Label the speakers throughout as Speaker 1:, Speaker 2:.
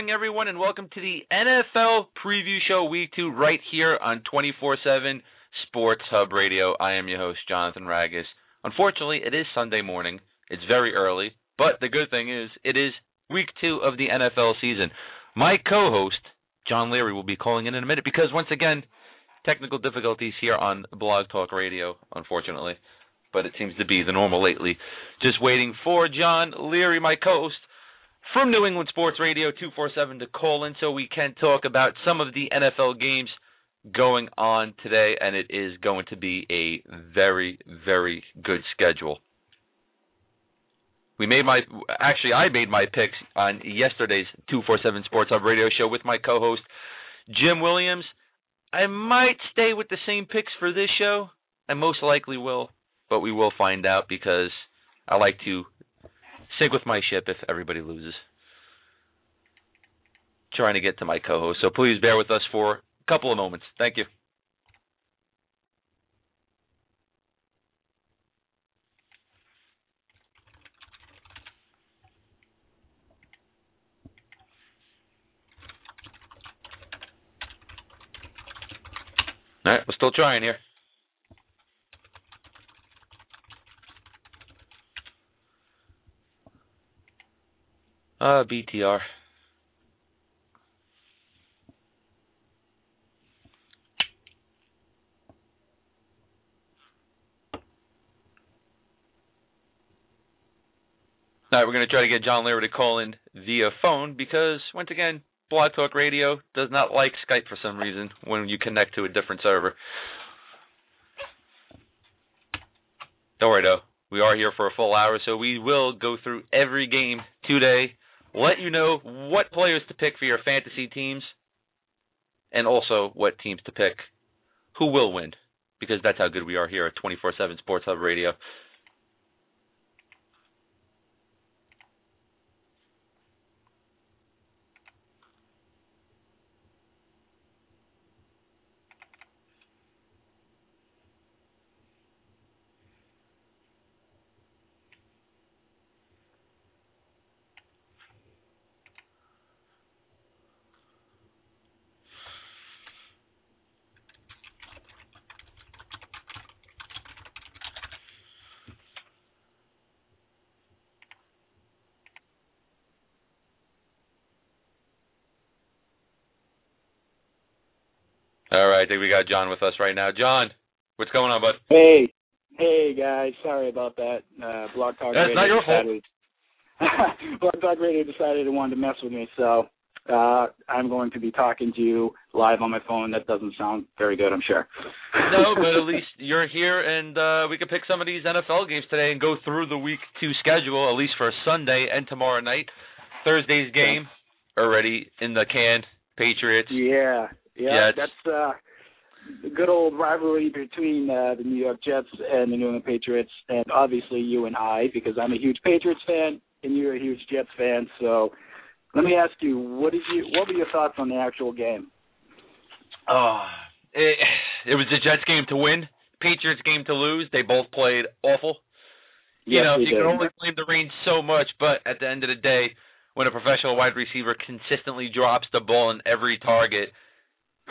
Speaker 1: morning, everyone, and welcome to the NFL Preview Show Week 2 right here on 24 7 Sports Hub Radio. I am your host, Jonathan Ragus. Unfortunately, it is Sunday morning. It's very early, but the good thing is it is Week 2 of the NFL season. My co host, John Leary, will be calling in in a minute because, once again, technical difficulties here on Blog Talk Radio, unfortunately. But it seems to be the normal lately. Just waiting for John Leary, my co host from New England Sports Radio 247 to call in so we can talk about some of the NFL games going on today, and it is going to be a very, very good schedule. We made my actually I made my picks on yesterday's 247 Sports Hub radio show with my co-host Jim Williams. I might stay with the same picks for this show. I most likely will, but we will find out because I like to sink with my ship if everybody loses. Trying to get to my co host, so please bear with us for a couple of moments. Thank you. All right, we're still trying here. Uh, BTR. All right, we're going to try to get John Leary to call in via phone because, once again, Blog Talk Radio does not like Skype for some reason when you connect to a different server. Don't worry, though. We are here for a full hour, so we will go through every game today, let you know what players to pick for your fantasy teams, and also what teams to pick who will win, because that's how good we are here at 24 7 Sports Hub Radio. All right, I think we got John with us right now. John, what's going on, bud?
Speaker 2: Hey, hey guys, sorry about that. Uh, Blog Talk
Speaker 1: That's
Speaker 2: Radio
Speaker 1: not your
Speaker 2: decided, Blog Talk Radio decided it wanted to mess with me, so uh, I'm going to be talking to you live on my phone. That doesn't sound very good, I'm sure.
Speaker 1: no, but at least you're here, and uh, we can pick some of these NFL games today and go through the week two schedule, at least for Sunday and tomorrow night. Thursday's game already in the can. Patriots.
Speaker 2: Yeah, yeah,
Speaker 1: Jets.
Speaker 2: that's uh, the good old rivalry between uh, the New York Jets and the New England Patriots, and obviously you and I, because I'm a huge Patriots fan and you're a huge Jets fan. So, let me ask you, what did you, what were your thoughts on the actual game?
Speaker 1: Oh, it, it was the Jets game to win, Patriots game to lose. They both played awful. You
Speaker 2: Yes,
Speaker 1: know, you can only blame the rain so much, but at the end of the day, when a professional wide receiver consistently drops the ball in every target,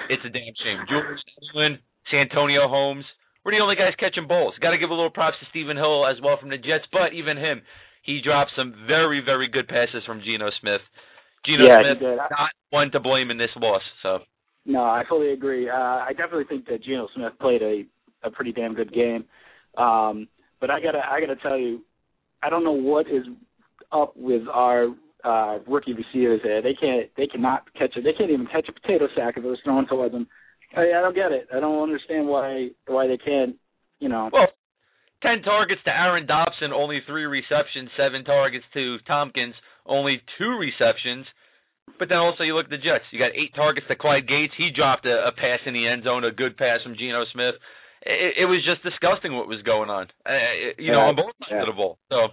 Speaker 1: it's a damn shame. Julius Edelman, Santonio Holmes, we're the only guys catching balls. Got to give a little props to Stephen Hill as well from the Jets, but even him, he dropped some very, very good passes from Geno Smith. Geno
Speaker 2: Yeah,
Speaker 1: Smith not one to blame in this loss. So
Speaker 2: No, I fully agree. Uh, I definitely think that Geno Smith played a a pretty damn good game. Um, but I gotta I gotta tell you, I don't know what is up with our uh, rookie receivers there. They can't they cannot catch it. They can't even catch a potato sack if it was thrown towards them. I, I don't get it. I don't understand why why they can't. You know.
Speaker 1: Well, ten targets to Aaron Dobson, only three receptions. Seven targets to Thompkins, only two receptions. But then also you look at the Jets. You got eight targets to Clyde Gates. He dropped a, a pass in the end zone, a good pass from Geno Smith. It, it was just disgusting what was going on. Uh, you know,
Speaker 2: Yeah,
Speaker 1: on both sides
Speaker 2: yeah.
Speaker 1: of the ball. So,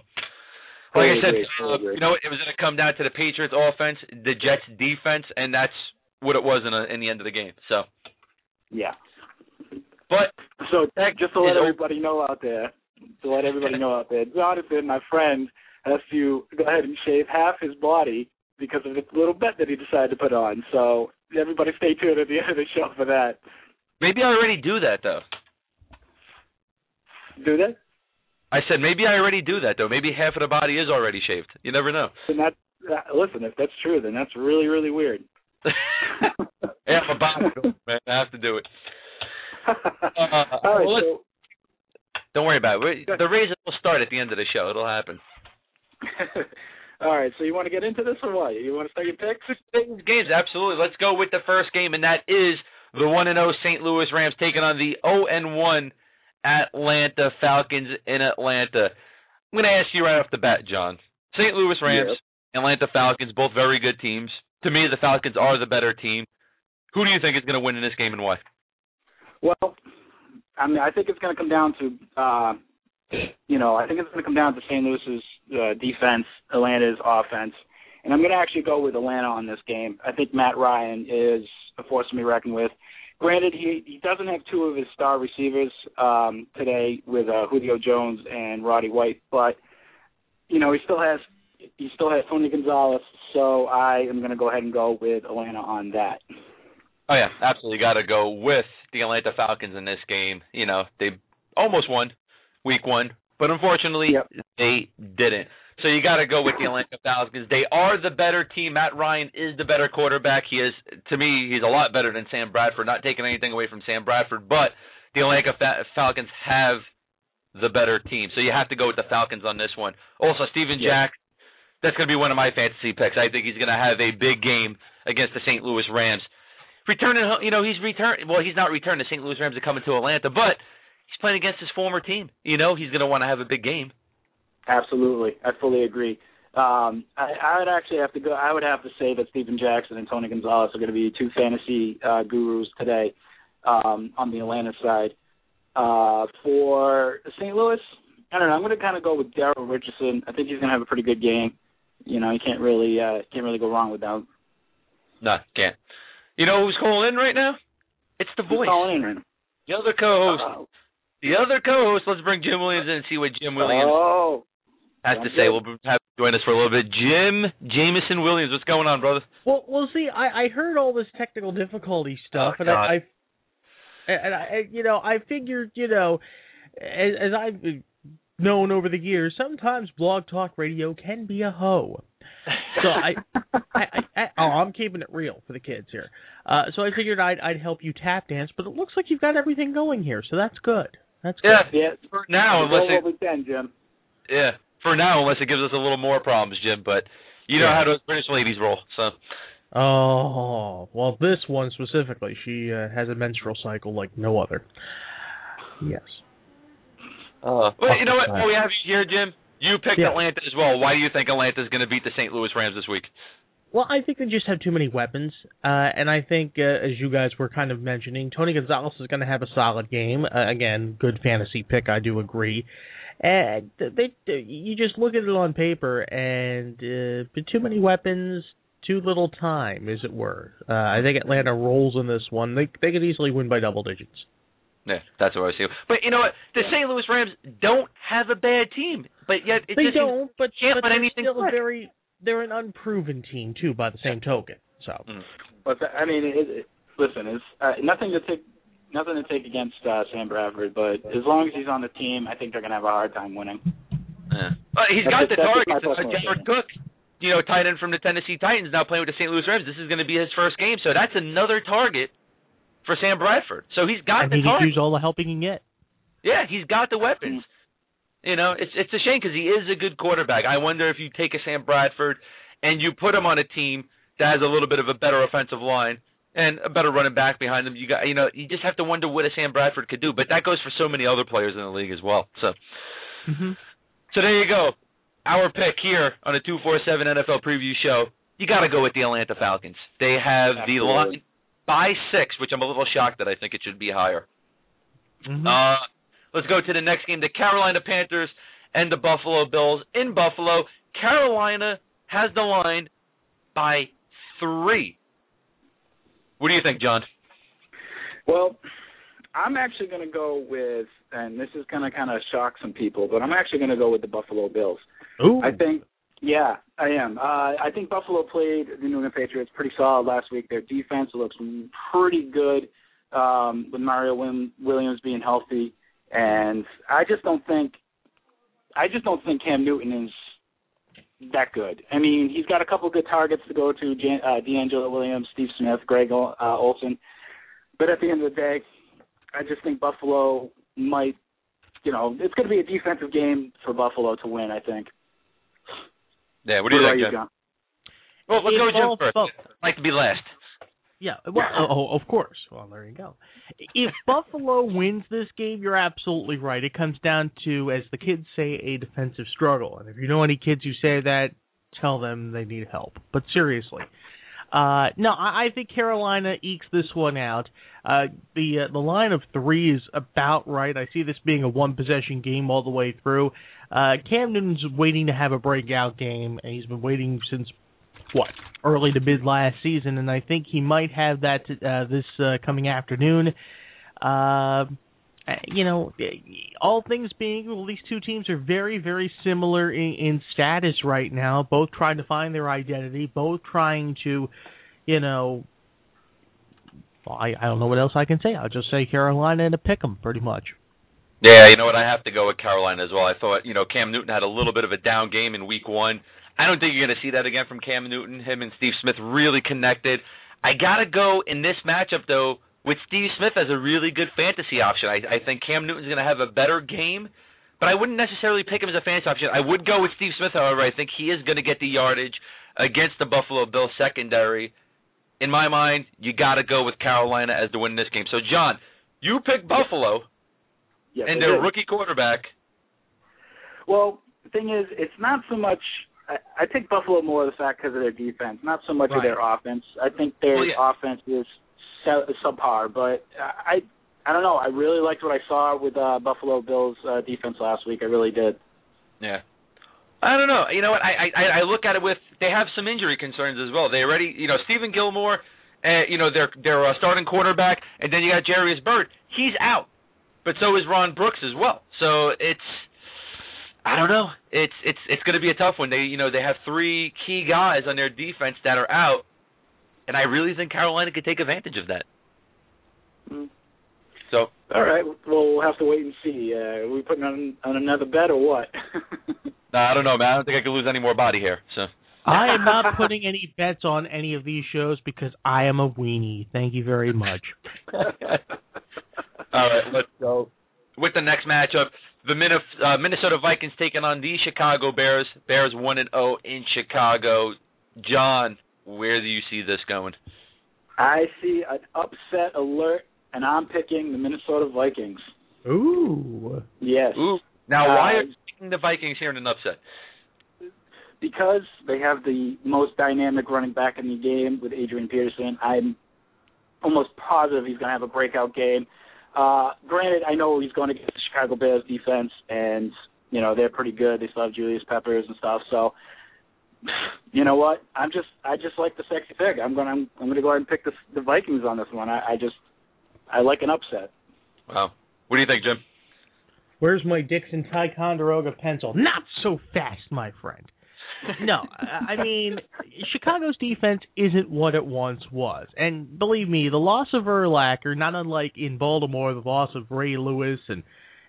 Speaker 1: like I said, uh, you know, it was going to come down to the Patriots offense, the Jets defense, and that's what it was in, a, in the end of the game. So,
Speaker 2: Yeah.
Speaker 1: but
Speaker 2: So just to let everybody know out there, to let everybody know out there, Jonathan, my friend, has to go ahead and shave half his body because of the little bet that he decided to put on. So everybody stay tuned at the end of the show for that.
Speaker 1: Maybe I already do that though.
Speaker 2: Do they?
Speaker 1: I said maybe I already do that though. Maybe half of the body is already shaved. You never know.
Speaker 2: And that, that listen, if that's true, then that's really really weird.
Speaker 1: yeah, my body, man. I have to do it. Uh,
Speaker 2: All right,
Speaker 1: well,
Speaker 2: so
Speaker 1: don't worry about it. The raise will start at the end of the show. It'll happen.
Speaker 2: All right, so you want to get into this or what? You want to start your picks?
Speaker 1: Games, absolutely. Let's go with the first game, and that is the one and zero St. Louis Rams taking on the zero and one Atlanta Falcons in Atlanta. I'm going to ask you right off the bat, John. St. Louis Rams, Atlanta Falcons, both very good teams. To me, the Falcons are the better team. Who do you think is going to win in this game and why?
Speaker 2: Well, I mean, I think it's going to come down to, uh, you know, I think it's going to come down to St. Louis's uh, defense, Atlanta's offense, and I'm going to actually go with Atlanta on this game. I think Matt Ryan is a force to be reckoned with. Granted, he he doesn't have two of his star receivers um, today with uh, Julio Jones and Roddy White, but you know he still has he still has Tony Gonzalez. So I am going to go ahead and go with Atlanta on that.
Speaker 1: Oh yeah, absolutely got to go with the Atlanta Falcons in this game. You know, they almost won week 1, but unfortunately
Speaker 2: Yep.
Speaker 1: they didn't. So you got to go with the Atlanta Falcons. because They are the better team. Matt Ryan is the better quarterback. He is to me he's a lot better than Sam Bradford. Not taking anything away from Sam Bradford, but the Atlanta Falcons have the better team. So you have to go with the Falcons on this one. Also, Steven
Speaker 2: Yeah.
Speaker 1: Jack, that's going to be one of my fantasy picks. I think he's going to have a big game against the St. Louis Rams. Returning, you know, he's returned. Well, he's not returned. The St. Louis Rams are coming to Atlanta, but he's playing against his former team. You know, he's going to want to have a big game.
Speaker 2: Absolutely, I fully agree. Um, I, I would actually have to go. I would have to say that Steven Jackson and Tony Gonzalez are going to be two fantasy uh, gurus today um, on the Atlanta side. Uh, for St. Louis, I don't know. I'm going to kind of go with Daryl Richardson. I think he's going to have a pretty good game. You know, you can't really uh, can't really go wrong with that.
Speaker 1: No, can't. You know who's calling in right now? It's the
Speaker 2: Who's
Speaker 1: voice.
Speaker 2: calling in right now?
Speaker 1: The other co-host.
Speaker 2: Oh,
Speaker 1: The other co-host. Let's bring Jim Williams in and see what Jim Williams
Speaker 2: oh,
Speaker 1: has to say.
Speaker 2: good.
Speaker 1: We'll have to join us for a little bit. Jim Jameson Williams, what's going on, brother?
Speaker 3: Well, well, see, I, I heard all this technical difficulty stuff,
Speaker 1: Oh,
Speaker 3: and I, I, and I, you know, I figured, you know, as, as I've known over the years, sometimes blog talk radio can be a hoe. So I, I, I, I oh, I'm keeping it real for the kids here. Uh, so I figured I'd, I'd help you tap dance, but it looks like you've got everything going here, so that's good. That's good.
Speaker 1: yeah,
Speaker 2: yeah.
Speaker 1: for now,
Speaker 2: We'll
Speaker 1: unless
Speaker 2: go
Speaker 1: it,
Speaker 2: what we can, Jim.
Speaker 1: yeah, for now, unless it gives us a little more problems, Jim. But you know
Speaker 3: Yeah.
Speaker 1: how those British ladies roll. So
Speaker 3: Oh, well, this one specifically, she uh, has a menstrual cycle like no other. Yes.
Speaker 1: Uh, well, you know what?
Speaker 3: Right.
Speaker 1: We have you here, Jim, you picked
Speaker 3: Yeah.
Speaker 1: Atlanta as well. Why do you think Atlanta's going to beat the St. Louis Rams this week?
Speaker 3: Well, I think they just have too many weapons, uh, and I think, uh, as you guys were kind of mentioning, Tony Gonzalez is going to have a solid game. Uh, again, good fantasy pick, I do agree. And they, they, you just look at it on paper, and uh, too many weapons, too little time, as it were. Uh, I think Atlanta rolls in this one. They they could easily win by double digits.
Speaker 1: Yeah, that's what I see. But you know what? The St. Louis Rams don't have a bad team, but yet it
Speaker 3: they
Speaker 1: just
Speaker 3: don't, but,
Speaker 1: can't
Speaker 3: but they're
Speaker 1: anything
Speaker 3: still a very they're an unproven team too, by the same token. So.
Speaker 2: But the- I mean, it, it, listen, it's uh, nothing to take nothing to take against uh, Sam Bradford, but as long as he's on the team, I think they're going to have a hard time winning.
Speaker 1: Yeah. But he's
Speaker 2: That's
Speaker 1: got the
Speaker 2: that's
Speaker 1: targets. Uh, Jared
Speaker 2: opinion.
Speaker 1: Cook, you know, tight end from the Tennessee Titans, now playing with the St. Louis Rams. This is going to be his first game, so that's another target for Sam Bradford. So he's got
Speaker 3: I
Speaker 1: the
Speaker 3: mean, he
Speaker 1: target.
Speaker 3: use all the help he can get.
Speaker 1: Yeah, he's got the weapons. You know, it's it's a shame because he is a good quarterback. I wonder if you take a Sam Bradford and you put him on a team that has a little bit of a better offensive line and a better running back behind him. You got, you know, you just have to wonder what a Sam Bradford could do. But that goes for so many other players in the league as well. So,
Speaker 3: Mm-hmm.
Speaker 1: so there you go. Our pick here on a two four seven NFL preview show. You got to go with the Atlanta Falcons. They have the
Speaker 2: Absolutely.
Speaker 1: line by six, which I'm a little shocked that I think it should be higher.
Speaker 3: Mm-hmm.
Speaker 1: Uh, let's go to the next game. The Carolina Panthers and the Buffalo Bills in Buffalo. Carolina has the line by three. What do you think, John?
Speaker 2: Well, I'm actually going to go with, and this is going to kind of shock some people, but I'm actually going to go with the Buffalo Bills.
Speaker 3: Ooh.
Speaker 2: I think Yeah, I am. Uh, I think Buffalo played the New England Patriots pretty solid last week. Their defense looks pretty good um, with Mario Williams being healthy, and I just don't think, I just don't think Cam Newton is that good. I mean, he's got a couple good targets to go to: Jan, uh, DeAngelo Williams, Steve Smith, Greg uh, Olsen. But at the end of the day, I just think Buffalo might, you know, it's going to be a defensive game for Buffalo to win. I think.
Speaker 1: Yeah, what do you
Speaker 2: what
Speaker 1: think,
Speaker 2: Jim?
Speaker 1: John? Well, let's go Jim first. I'd like to be last.
Speaker 3: Yeah, well, oh, of course. Well, there you go. If Buffalo wins this game, you're absolutely right. It comes down to, as the kids say, a defensive struggle. And if you know any kids who say that, tell them they need help. But seriously, uh, no, I, I think Carolina ekes this one out. Uh, the uh, the line of three is about right. I see this being a one possession game all the way through. Uh, Cam Newton's waiting to have a breakout game, and he's been waiting since what early to mid last season, and I think he might have that uh, this uh, coming afternoon. Uh, you know, all things being equal, these two teams are very, very similar in, in status right now. Both trying to find their identity, both trying to, you know, well, I, I don't know what else I can say. I'll just say Carolina and a pick 'em, pretty much.
Speaker 1: Yeah, you know what? I have to go with Carolina as well. I thought, you know, Cam Newton had a little bit of a down game in week one. I don't think you're going to see that again from Cam Newton. Him and Steve Smith really connected. I got to go in this matchup, though, with Steve Smith as a really good fantasy option. I, I think Cam Newton's going to have a better game, but I wouldn't necessarily pick him as a fantasy option. I would go with Steve Smith, however. I think he is going to get the yardage against the Buffalo Bills secondary. In my mind, you got to go with Carolina as the win in this game. So, John, you pick Buffalo
Speaker 2: yes,
Speaker 1: and their rookie quarterback.
Speaker 2: Well, the thing is, it's not so much. I, I take Buffalo more of the fact because of their defense, not so much
Speaker 3: Right.
Speaker 2: of their offense. I think their
Speaker 1: Well, yeah.
Speaker 2: offense is su- subpar, but I I don't know. I really liked what I saw with uh, Buffalo Bills uh, defense last week. I really did.
Speaker 1: Yeah. I don't know. You know what? I, I I look at it with they have some injury concerns as well. They already, you know, Stephon Gilmore, uh, you know, their their uh, starting quarterback, and then you got Jairus Byrd. He's out, but so is Ron Brooks as well. So it's, I don't know. It's it's it's going to be a tough one. They you know they have three key guys on their defense that are out, and I really think Carolina could take advantage of that.
Speaker 2: Mm.
Speaker 1: So
Speaker 2: All right. Well, we'll have to wait and see. Uh, are we putting on on another bet or what?
Speaker 1: nah, I don't know, man. I don't think I could lose any more body hair. So.
Speaker 3: I am not putting any bets on any of these shows because I am a weenie. Thank you very much.
Speaker 1: All right, let's go with the next matchup. The uh, Minnesota Vikings taking on the Chicago Bears. Bears one and zero in Chicago. John, where do you see this going?
Speaker 2: I see an upset alert, and I'm picking the Minnesota Vikings.
Speaker 3: Ooh.
Speaker 2: Yes.
Speaker 1: Ooh. Now, why
Speaker 2: Uh,
Speaker 1: are you picking the Vikings here in an upset?
Speaker 2: because they have the most dynamic running back in the game with Adrian Peterson. I'm almost positive he's going to have a breakout game. Uh, granted, I know he's going to get the Chicago Bears defense, and you know they're pretty good. They still have Julius Peppers and stuff. So, you know what? I'm just I just like the sexy pick. I'm going to I'm, I'm going to go ahead and pick the the Vikings on this one. I, I just I like an upset.
Speaker 1: Wow. What do you think, Jim?
Speaker 3: Where's my Dixon Ticonderoga pencil? Not so fast, my friend. No, I mean Chicago's defense isn't what it once was, and believe me, the loss of Urlacher, not unlike in Baltimore, the loss of Ray Lewis and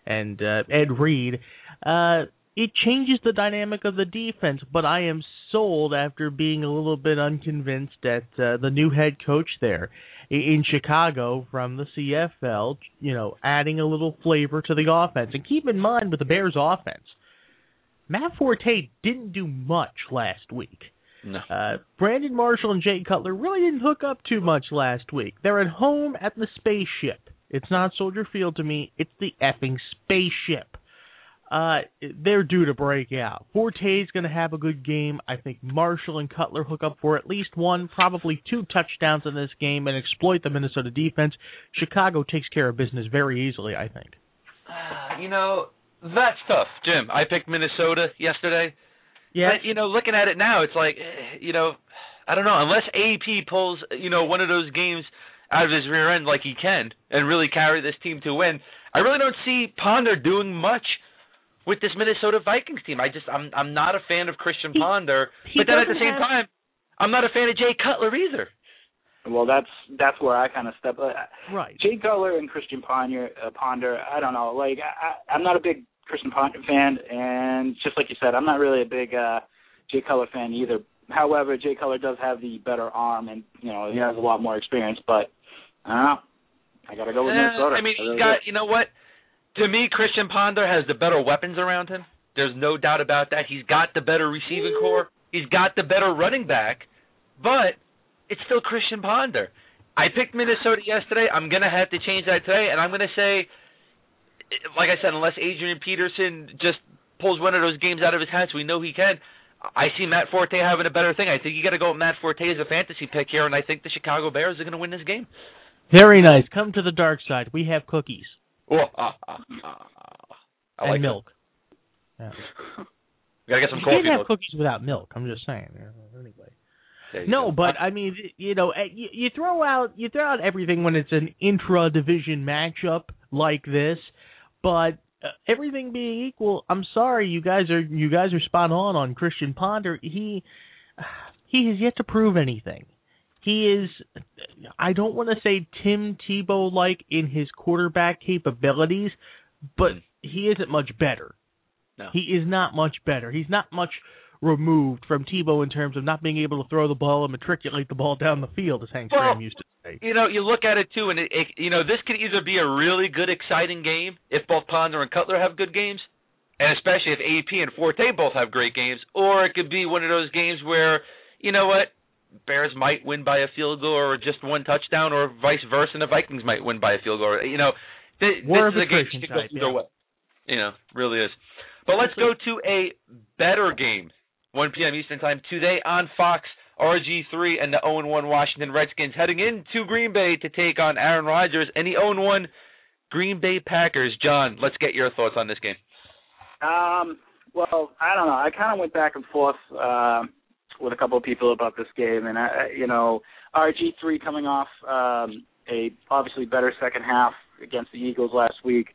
Speaker 3: and uh, Ed Reed, uh, it changes the dynamic of the defense. But I am sold after being a little bit unconvinced at uh, the new head coach there in Chicago from the CFL. You know, adding a little flavor to the offense, and keep in mind with the Bears' offense. Matt Forte didn't do much last week.
Speaker 1: No.
Speaker 3: Uh, Brandon Marshall and Jay Cutler really didn't hook up too much last week. They're at home at the spaceship. It's not Soldier Field to me. It's the effing spaceship. Uh, they're due to break out. Forte's going to have a good game. I think Marshall and Cutler hook up for at least one, probably two touchdowns in this game and exploit the Minnesota defense. Chicago takes care of business very easily, I think.
Speaker 1: Uh, You know, that's tough, Jim. I picked Minnesota yesterday.
Speaker 3: Yeah,
Speaker 1: But you know, looking at it now, it's like, you know, I don't know. Unless AP pulls, you know, one of those games out of his rear end like he can, and really carry this team to win, I really don't see Ponder doing much with this Minnesota Vikings team. I just I'm I'm not a fan of Christian
Speaker 3: He-
Speaker 1: Ponder,
Speaker 3: he
Speaker 1: but then at the same
Speaker 3: have-
Speaker 1: time, I'm not a fan of Jay Cutler either.
Speaker 2: Well, that's that's where I kind of step. Uh,
Speaker 3: Right.
Speaker 2: Jay Cutler and Christian Ponder, uh, Ponder. I don't know. Like I, I- I'm not a big Christian Ponder fan, and just like you said, I'm not really a big uh, Jay Cutler fan either. However, Jay Cutler does have the better arm, and you know he has a lot more experience. But I don't know. I gotta go with
Speaker 1: Eh,
Speaker 2: Minnesota.
Speaker 1: I mean,
Speaker 2: I really
Speaker 1: got
Speaker 2: do.
Speaker 1: you know what? To me, Christian Ponder has the better weapons around him. There's no doubt about that. He's got the better receiving core. He's got the better running back, but it's still Christian Ponder. I picked Minnesota yesterday. I'm gonna have to change that today, and I'm gonna say, like I said, unless Adrian Peterson just pulls one of those games out of his hands, we know he can. I see Matt Forte having a better thing. I think you got to go with Matt Forte as a fantasy pick here, and I think the Chicago Bears are going to win this game.
Speaker 3: Very nice. Come to the dark side. We have cookies
Speaker 1: Oh, ah, ah, ah. I
Speaker 3: and
Speaker 1: like
Speaker 3: milk. Yeah.
Speaker 1: We gotta get some
Speaker 3: You
Speaker 1: coffee.
Speaker 3: can't have
Speaker 1: milk.
Speaker 3: cookies without milk. I'm just saying. Anyway. No, but I mean, you know, eh, you, you throw out you throw out everything when it's an intra division matchup like this, but uh, everything being equal, I'm sorry, you guys are you guys are spot on on Christian Ponder. He he has yet to prove anything. He is I don't want to say Tim Tebow like in his quarterback capabilities, but
Speaker 1: Mm.
Speaker 3: he isn't much better.
Speaker 1: No.
Speaker 3: He is not much better. He's not much removed from Tebow in terms of not being able to throw the ball and matriculate the ball down the field, as Hank
Speaker 1: Well,
Speaker 3: Stram used to say.
Speaker 1: you know, you look at it too, and it, it, you know, this could either be a really good, exciting game if both Ponder and Cutler have good games, and especially if AP and Forte both have great games, or it could be one of those games where, you know what, Bears might win by a field goal or just one touchdown, or vice versa, and the Vikings might win by a field goal. You know, th-
Speaker 3: War
Speaker 1: this is a game that could go either
Speaker 3: yeah.
Speaker 1: way. You know, really is. But let's go to a better game. 1 p.m. Eastern Time today on Fox. RG3 and the 0-1 Washington Redskins heading into Green Bay to take on Aaron Rodgers and the 0-1 Green Bay Packers. John, let's get your thoughts on this game.
Speaker 2: Um, well, I don't know. I kind of went back and forth uh, with a couple of people about this game, and I, you know, RG three coming off um, a obviously better second half against the Eagles last week,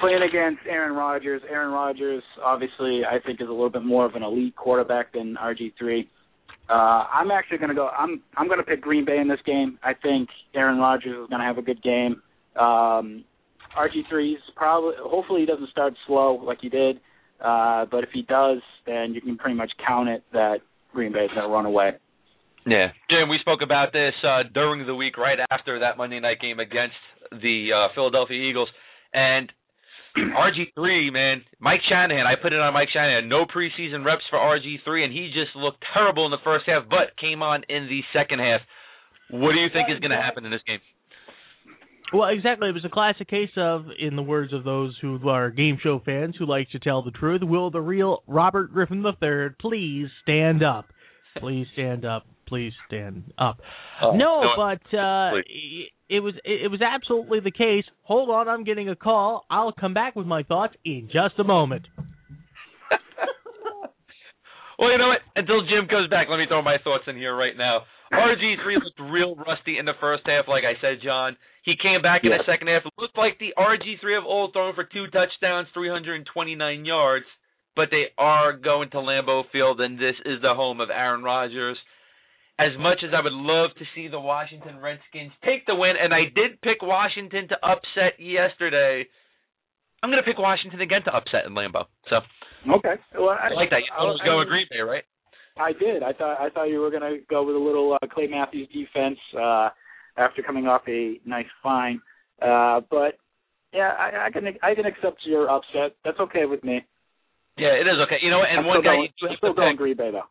Speaker 2: playing against Aaron Rodgers. Aaron Rodgers, obviously, I think is a little bit more of an elite quarterback than RG three. Uh, I'm actually going to go. I'm I'm going to pick Green Bay in this game. I think Aaron Rodgers is going to have a good game. Um, RG3's probably hopefully he doesn't start slow like he did. Uh, but if he does, then you can pretty much count it that Green Bay's going to run away.
Speaker 1: Yeah, Jim, we spoke about this uh, during the week right after that Monday night game against the uh, Philadelphia Eagles, and RG3, man, Mike Shanahan. I put it on Mike Shanahan. No preseason reps for RG3, and he just looked terrible in the first half, but came on in the second half. What do you think is going to happen in this game?
Speaker 3: Well, exactly. It was a classic case of, in the words of those who are game show fans who like to tell the truth, will the real Robert Griffin III please stand up? Please stand up. Please stand up.
Speaker 1: Oh,
Speaker 3: no,
Speaker 1: no,
Speaker 3: but uh. It was it was absolutely the case. Hold on, I'm getting a call. I'll come back with my thoughts in just a moment.
Speaker 1: Well, you know what? Until Jim comes back, let me throw my thoughts in here right now. RG3 looked real rusty in the first half, like I said, John. He came back in the second half. It looked like the RG3 of old, throwing for two touchdowns, 329 yards. But they are going to Lambeau Field, and this is the home of Aaron Rodgers. As much as I would love to see the Washington Redskins take the win, and I did pick Washington to upset yesterday, I'm going to pick Washington again to upset in Lambeau. So
Speaker 2: Okay. Well, I,
Speaker 1: I like that. You
Speaker 2: I,
Speaker 1: almost
Speaker 2: I
Speaker 1: go with Green Bay, right?
Speaker 2: I did. I thought I thought you were going to go with a little uh, Clay Matthews defense uh, after coming off a nice fine. Uh, but yeah, I, I can I can accept your upset. That's okay with me.
Speaker 1: Yeah, it is okay. You know? And
Speaker 2: I'm
Speaker 1: one guy
Speaker 2: going,
Speaker 1: you do have
Speaker 2: still
Speaker 1: to
Speaker 2: going
Speaker 1: pick,
Speaker 2: Green Bay though.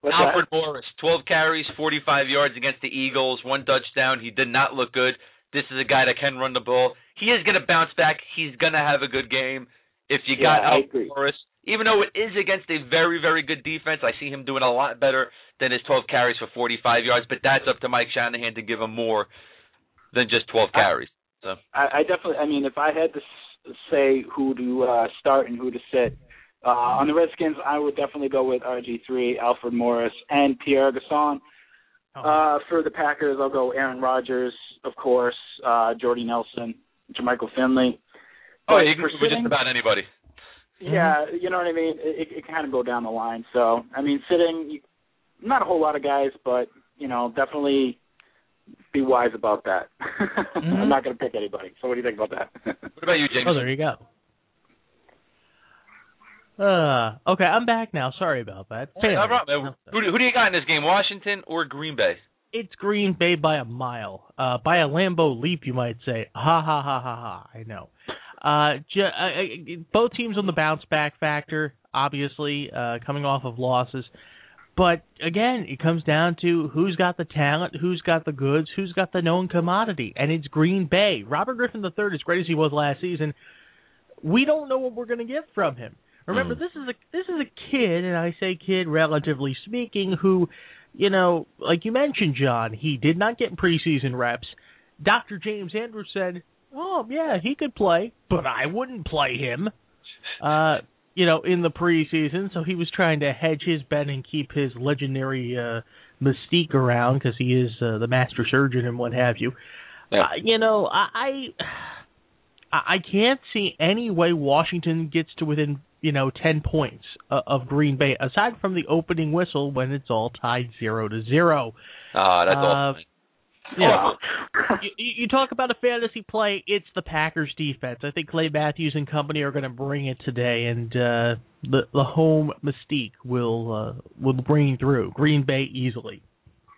Speaker 2: What's
Speaker 1: Alfred Morris, 12 carries, 45 yards against the Eagles, one touchdown. He did not look good. This is a guy that can run the ball. He is going to bounce back. He's going to have a good game. If you
Speaker 2: Yeah,
Speaker 1: got
Speaker 2: I
Speaker 1: Alfred. Morris, even though it is against a very, very good defense, I see him doing a lot better than his 12 carries for 45 yards. But that's up to Mike Shanahan to give him more than just 12
Speaker 2: I-
Speaker 1: carries. So
Speaker 2: I, I definitely. I mean, if I had to say who to uh, start and who to sit uh, on the Redskins, I would definitely go with RG3, Alfred Morris, and Pierre Garçon.
Speaker 3: Oh.
Speaker 2: Uh, for the Packers, I'll go Aaron Rodgers, of course, uh, Jordy Nelson, Jermichael Finley.
Speaker 1: oh, you can
Speaker 2: for
Speaker 1: go with just about anybody.
Speaker 2: yeah, you know what I mean. It, it, it kind of go down the line. So I mean, sitting, you, not a whole lot of guys, but you know, definitely be wise about that.
Speaker 3: Mm-hmm.
Speaker 2: I'm not going to pick anybody. So what do you think about that?
Speaker 1: What about you, James?
Speaker 3: Oh, there you go. Uh, okay, I'm back now. Sorry about that.
Speaker 1: Hey, no problem. Who, do- who do you got in this game, Washington or Green Bay?
Speaker 3: It's Green Bay by a mile, uh, by a Lambeau leap, you might say. Ha ha ha ha ha. I know. Uh, ju- uh, uh, both teams on the bounce back factor, obviously, uh, coming off of losses. But again, it comes down to who's got the talent, who's got the goods, who's got the known commodity, and it's Green Bay. Robert Griffin III, as great as he was last season, we don't know what we're going to get from him. Remember,
Speaker 1: Mm.
Speaker 3: this is a this is a kid, and I say kid relatively speaking, who, you know, like you mentioned, John, he did not get preseason reps. Dr. James Andrews said, "Oh yeah, he could play, but I wouldn't play him." Uh, you know, in the preseason, so he was trying to hedge his bet and keep his legendary uh, mystique around because he is uh, the master surgeon and what have you.
Speaker 1: Yeah.
Speaker 3: Uh, you know, I, I I can't see any way Washington gets to within you know ten points uh, of Green Bay aside from the opening whistle when it's all tied zero to zero.
Speaker 1: Ah, that's all.
Speaker 3: Uh, You, know, you, you talk about a fantasy play. It's the Packers defense. I think Clay Matthews and company are going to bring it today, and uh, the the home mystique will uh, will bring through Green Bay easily.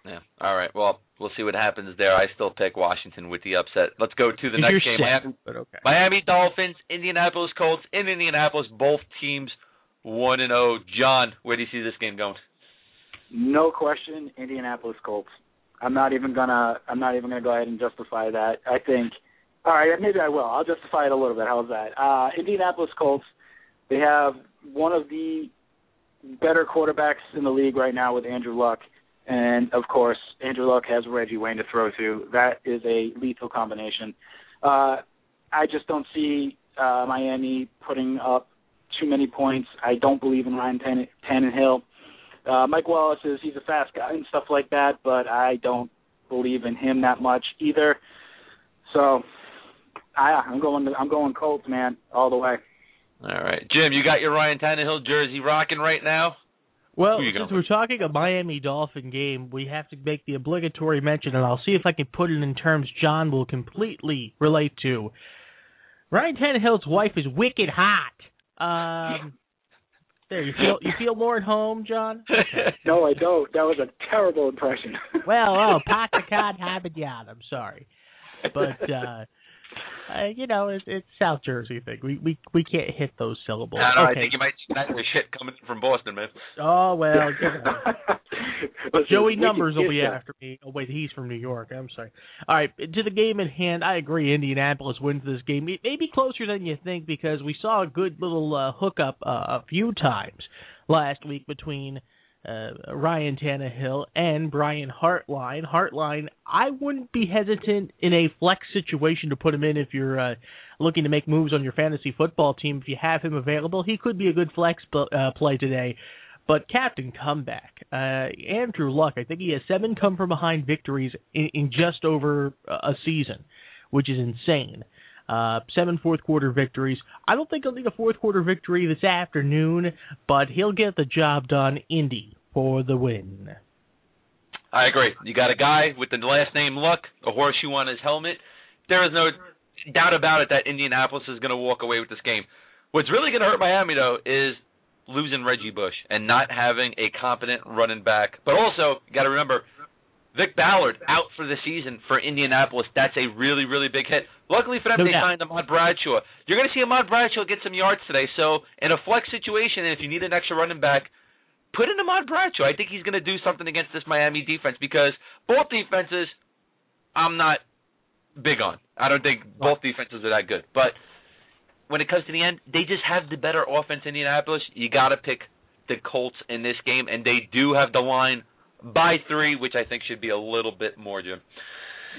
Speaker 1: Yeah. All right. Well, we'll see what happens there. I still pick Washington with the upset. Let's go to the
Speaker 3: You're
Speaker 1: next game.
Speaker 3: sick,
Speaker 1: Miami,
Speaker 3: okay.
Speaker 1: Miami Dolphins, Indianapolis Colts in Indianapolis. Both teams one and zero. John, where do you see this game going?
Speaker 2: no question, Indianapolis Colts. I'm not even gonna. I'm not even gonna go ahead and justify that. I think. All right, maybe I will. I'll justify it a little bit. How's that? Uh, Indianapolis Colts. They have one of the better quarterbacks in the league right now with Andrew Luck, and of course, Andrew Luck has Reggie Wayne to throw to. That is a lethal combination. Uh, I just don't see uh, Miami putting up too many points. I don't believe in Ryan Tann- Tannehill. Uh, Mike Wallace is he's a fast guy and stuff like that, but I don't believe in him that much either. So, I, I'm going. I'm going Colts, man, all the way.
Speaker 1: All right, Jim, you got your Ryan Tannehill jersey rocking right now.
Speaker 3: Well,
Speaker 1: Who
Speaker 3: since
Speaker 1: going
Speaker 3: we're talking a Miami Dolphin game, we have to make the obligatory mention, and I'll see if I can put it in terms John will completely relate to. Ryan Tannehill's wife is wicked hot. Um, there, you feel you feel more at home, John?
Speaker 2: No, I don't. That was a terrible impression.
Speaker 3: Well, oh, pot the cod habit yard. I'm sorry, but uh, uh, you know it's it's South Jersey thing. We we we can't hit those syllables.
Speaker 1: I, don't know, I think you might see that shit coming from Boston, man.
Speaker 3: Oh well.
Speaker 2: Listen,
Speaker 3: Joey Numbers will be
Speaker 2: that.
Speaker 3: after me. Oh wait, he's from New York. I'm sorry. All right, to the game in hand. I agree. Indianapolis wins this game. It may be closer than you think because we saw a good little uh, hookup uh, a few times last week between uh, Ryan Tannehill and Brian Hartline. Hartline, I wouldn't be hesitant in a flex situation to put him in if you're uh, looking to make moves on your fantasy football team. If you have him available, he could be a good flex uh, play today. But Captain Comeback, uh, Andrew Luck, I think he has seven come from behind victories in, in just over a season, which is insane. Uh, seven fourth quarter victories. I don't think he'll need a fourth quarter victory this afternoon, but he'll get the job done. Indy for the win.
Speaker 1: I agree. You got a guy with the last name Luck, a horseshoe on his helmet. There is no doubt about it that Indianapolis is going to walk away with this game. What's really going to hurt Miami though is losing Reggie Bush and not having a competent running back. But also, got to remember Vick Ballard out for the season for Indianapolis. That's a really, really big hit. Luckily for them,
Speaker 3: No
Speaker 1: they
Speaker 3: doubt.
Speaker 1: signed Ahmad Bradshaw. You're going to see Ahmad Bradshaw get some yards today. So in a flex situation, and if you need an extra running back, put in Ahmad Bradshaw. I think he's going to do something against this Miami defense because both defenses, I'm not big on. I don't think both defenses are that good. But when it comes to the end, they just have the better offense in Indianapolis. You got to pick the Colts in this game, and they do have the line by three, which I think should be a little bit more, Jim.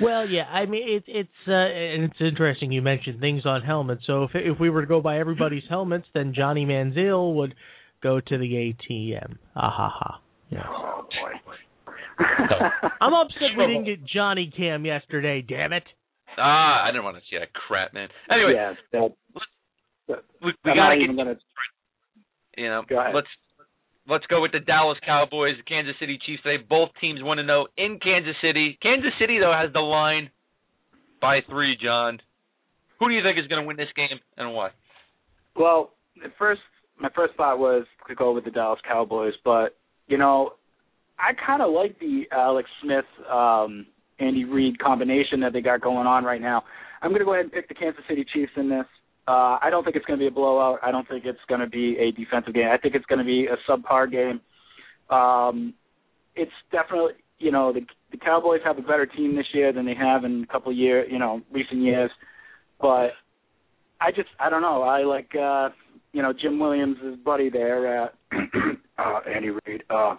Speaker 3: Well, yeah, I mean it's it's uh, and it's interesting you mentioned things on helmets. So if if we were to go by everybody's helmets, then Johnny Manziel would go to the ATM. Ah ha ha. Yeah.
Speaker 2: Oh boy.
Speaker 3: I'm upset we didn't get Johnny Cam yesterday. Damn it.
Speaker 1: Ah, I didn't want to see that crap, man. Anyway,
Speaker 2: yeah, that,
Speaker 1: we, we got
Speaker 2: not
Speaker 1: to get
Speaker 2: gonna.
Speaker 1: You know,
Speaker 2: Go
Speaker 1: let's let's go with the Dallas Cowboys, the Kansas City Chiefs. They both teams want to know in Kansas City. Kansas City though has the line by three. John, who do you think is going to win this game and why?
Speaker 2: Well, at first my first thought was to go with the Dallas Cowboys, but you know, I kind of like the Alex Smith, um, Andy Reid combination that they got going on right now. I'm going to go ahead and pick the Kansas City Chiefs in this. Uh, I don't think it's going to be a blowout. I don't think it's going to be a defensive game. I think it's going to be a subpar game. Um, it's definitely, you know, the the Cowboys have a better team this year than they have in a couple of years, you know, recent years. But I just, I don't know. I like, uh, you know, Jim Williams' buddy there, uh, uh, Andy Reid, uh,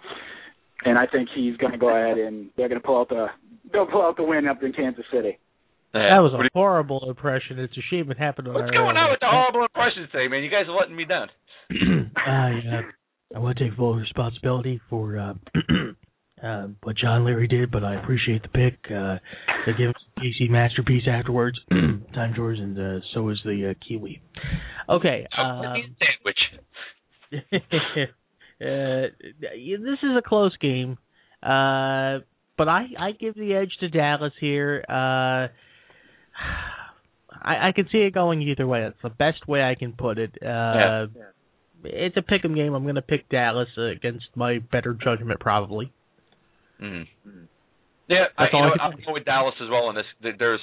Speaker 2: and I think he's going to go ahead and they're going to pull out the, they'll pull out the win up in Kansas City.
Speaker 3: That was a
Speaker 1: do
Speaker 3: horrible impression. It's a shame it happened on our.
Speaker 1: What's
Speaker 3: our
Speaker 1: going on with the horrible impressions today, man? You guys are letting me down.
Speaker 3: I uh, I want to take full responsibility for uh, uh, what John Leary did, but I appreciate the pick. Uh, they give us a PC masterpiece afterwards. Time George, and uh, so is the uh, Kiwi. Okay. Um,
Speaker 1: sandwich.
Speaker 3: uh, this is a close game, uh, but I I give the edge to Dallas here. Uh, I I can see it going either way. That's the best way I can put it. Uh,
Speaker 1: Yeah.
Speaker 3: It's a pick 'em game. I'm going to pick Dallas against my better judgment, probably.
Speaker 1: Mm. Yeah, I,
Speaker 3: That's
Speaker 1: you
Speaker 3: all I
Speaker 1: know,
Speaker 3: can
Speaker 1: I'm
Speaker 3: say.
Speaker 1: going with Dallas as well. In this, there's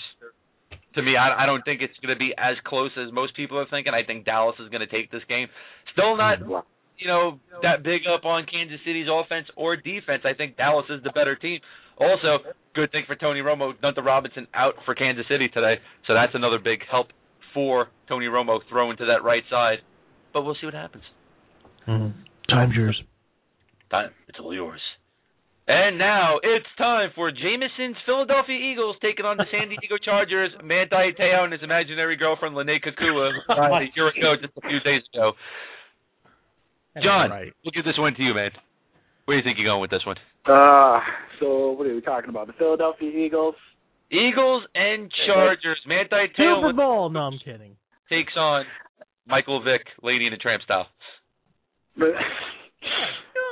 Speaker 1: to me, I, I don't think it's going to be as close as most people are thinking. I think Dallas is going to take this game. Still not, you know, that big up on Kansas City's offense or defense. I think Dallas is the better team. Also, good thing for Tony Romo, Dunta Robinson out for Kansas City today, so that's another big help for Tony Romo throwing to that right side. But we'll see what happens.
Speaker 3: Mm-hmm. Time's yours.
Speaker 1: Time. It's all yours. And now it's time for Jameson's Philadelphia Eagles taking on the San Diego Chargers. Manti Te'o and his imaginary girlfriend Lennay Kekua a year ago, just a few days ago. John,
Speaker 3: Right.
Speaker 1: we'll give this one to you, man. Where do you think you're going with this one?
Speaker 2: Uh, so what are we talking about? The Philadelphia Eagles.
Speaker 1: Eagles and Chargers. Manti Te'o
Speaker 3: Super Bowl. No, I'm kidding.
Speaker 1: takes on Michael Vick, Lady in a Tramp style.
Speaker 2: But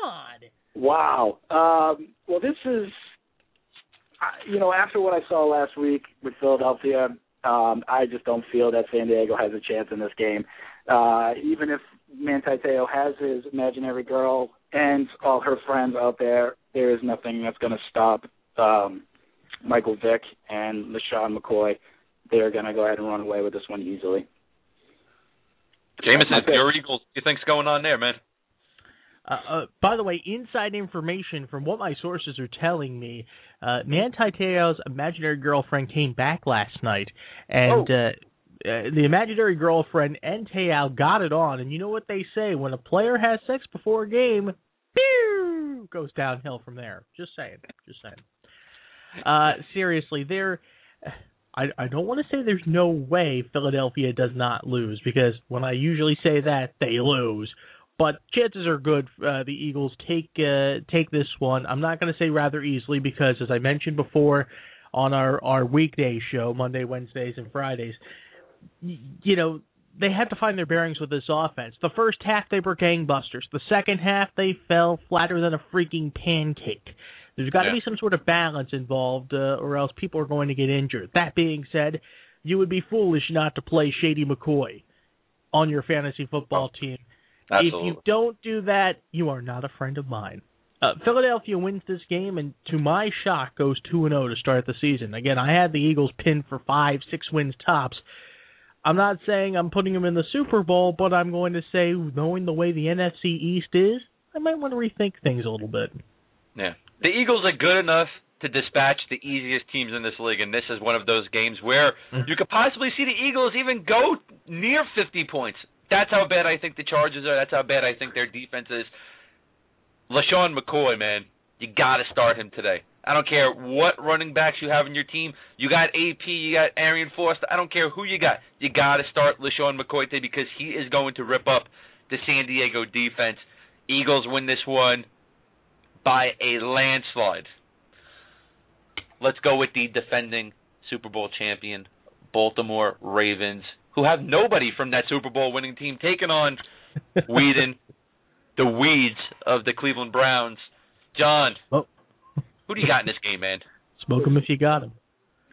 Speaker 3: God.
Speaker 2: Wow. Um, well, this is, you know, after what I saw last week with Philadelphia, um, I just don't feel that San Diego has a chance in this game. Uh, even if Manti Te'o has his imaginary girl and all her friends out there, there is nothing that's going to stop um, Michael Vick and LeSean McCoy. They're going to go ahead and run away with this one easily.
Speaker 1: Jameson, your Eagles, what do you think's going on there, man?
Speaker 3: Uh, uh, by the way, inside information from what my sources are telling me, uh, Manti Te'o's imaginary girlfriend came back last night, and
Speaker 2: Oh.
Speaker 3: uh, uh, the imaginary girlfriend and Te'o got it on. And you know what they say: when a player has sex before a game, pew, goes downhill from there. Just saying. Just saying. Uh, seriously, there. I, I don't want to say there's no way Philadelphia does not lose because when I usually say that they lose, but chances are good uh, the Eagles take uh, take this one. I'm not going to say rather easily because as I mentioned before on our our weekday show Monday, Wednesdays, and Fridays, you know they had to find their bearings with this offense. The first half they were gangbusters. The second half they fell flatter than a freaking pancake. There's got to
Speaker 1: Yeah.
Speaker 3: be some sort of balance involved, uh, or else people are going to get injured. That being said, you would be foolish not to play Shady McCoy on your fantasy football team.
Speaker 1: Absolutely.
Speaker 3: If you don't do that, you are not a friend of mine. Uh, Philadelphia wins this game, and to my shock, goes two and zero to start the season. Again, I had the Eagles pinned for five, six wins tops. I'm not saying I'm putting them in the Super Bowl, but I'm going to say, knowing the way the NFC East is, I might want to rethink things a little bit.
Speaker 1: Yeah. The Eagles are good enough to dispatch the easiest teams in this league, and this is one of those games where mm. you could possibly see the Eagles even go near 50 points. That's how bad I think the Chargers are. That's how bad I think their defense is. LeSean McCoy, man, you got to start him today. I don't care what running backs you have in your team. You got AP, you got Arian Foster. I don't care who you got. You got to start LeSean McCoy today because he is going to rip up the San Diego defense. Eagles win this one by a landslide. Let's go with the defending Super Bowl champion, Baltimore Ravens, who have nobody from that Super Bowl winning team taking on Whedon the weeds of the Cleveland Browns. John,
Speaker 3: oh.
Speaker 1: Who do you got in this game, man?
Speaker 3: Smoke him if you got him.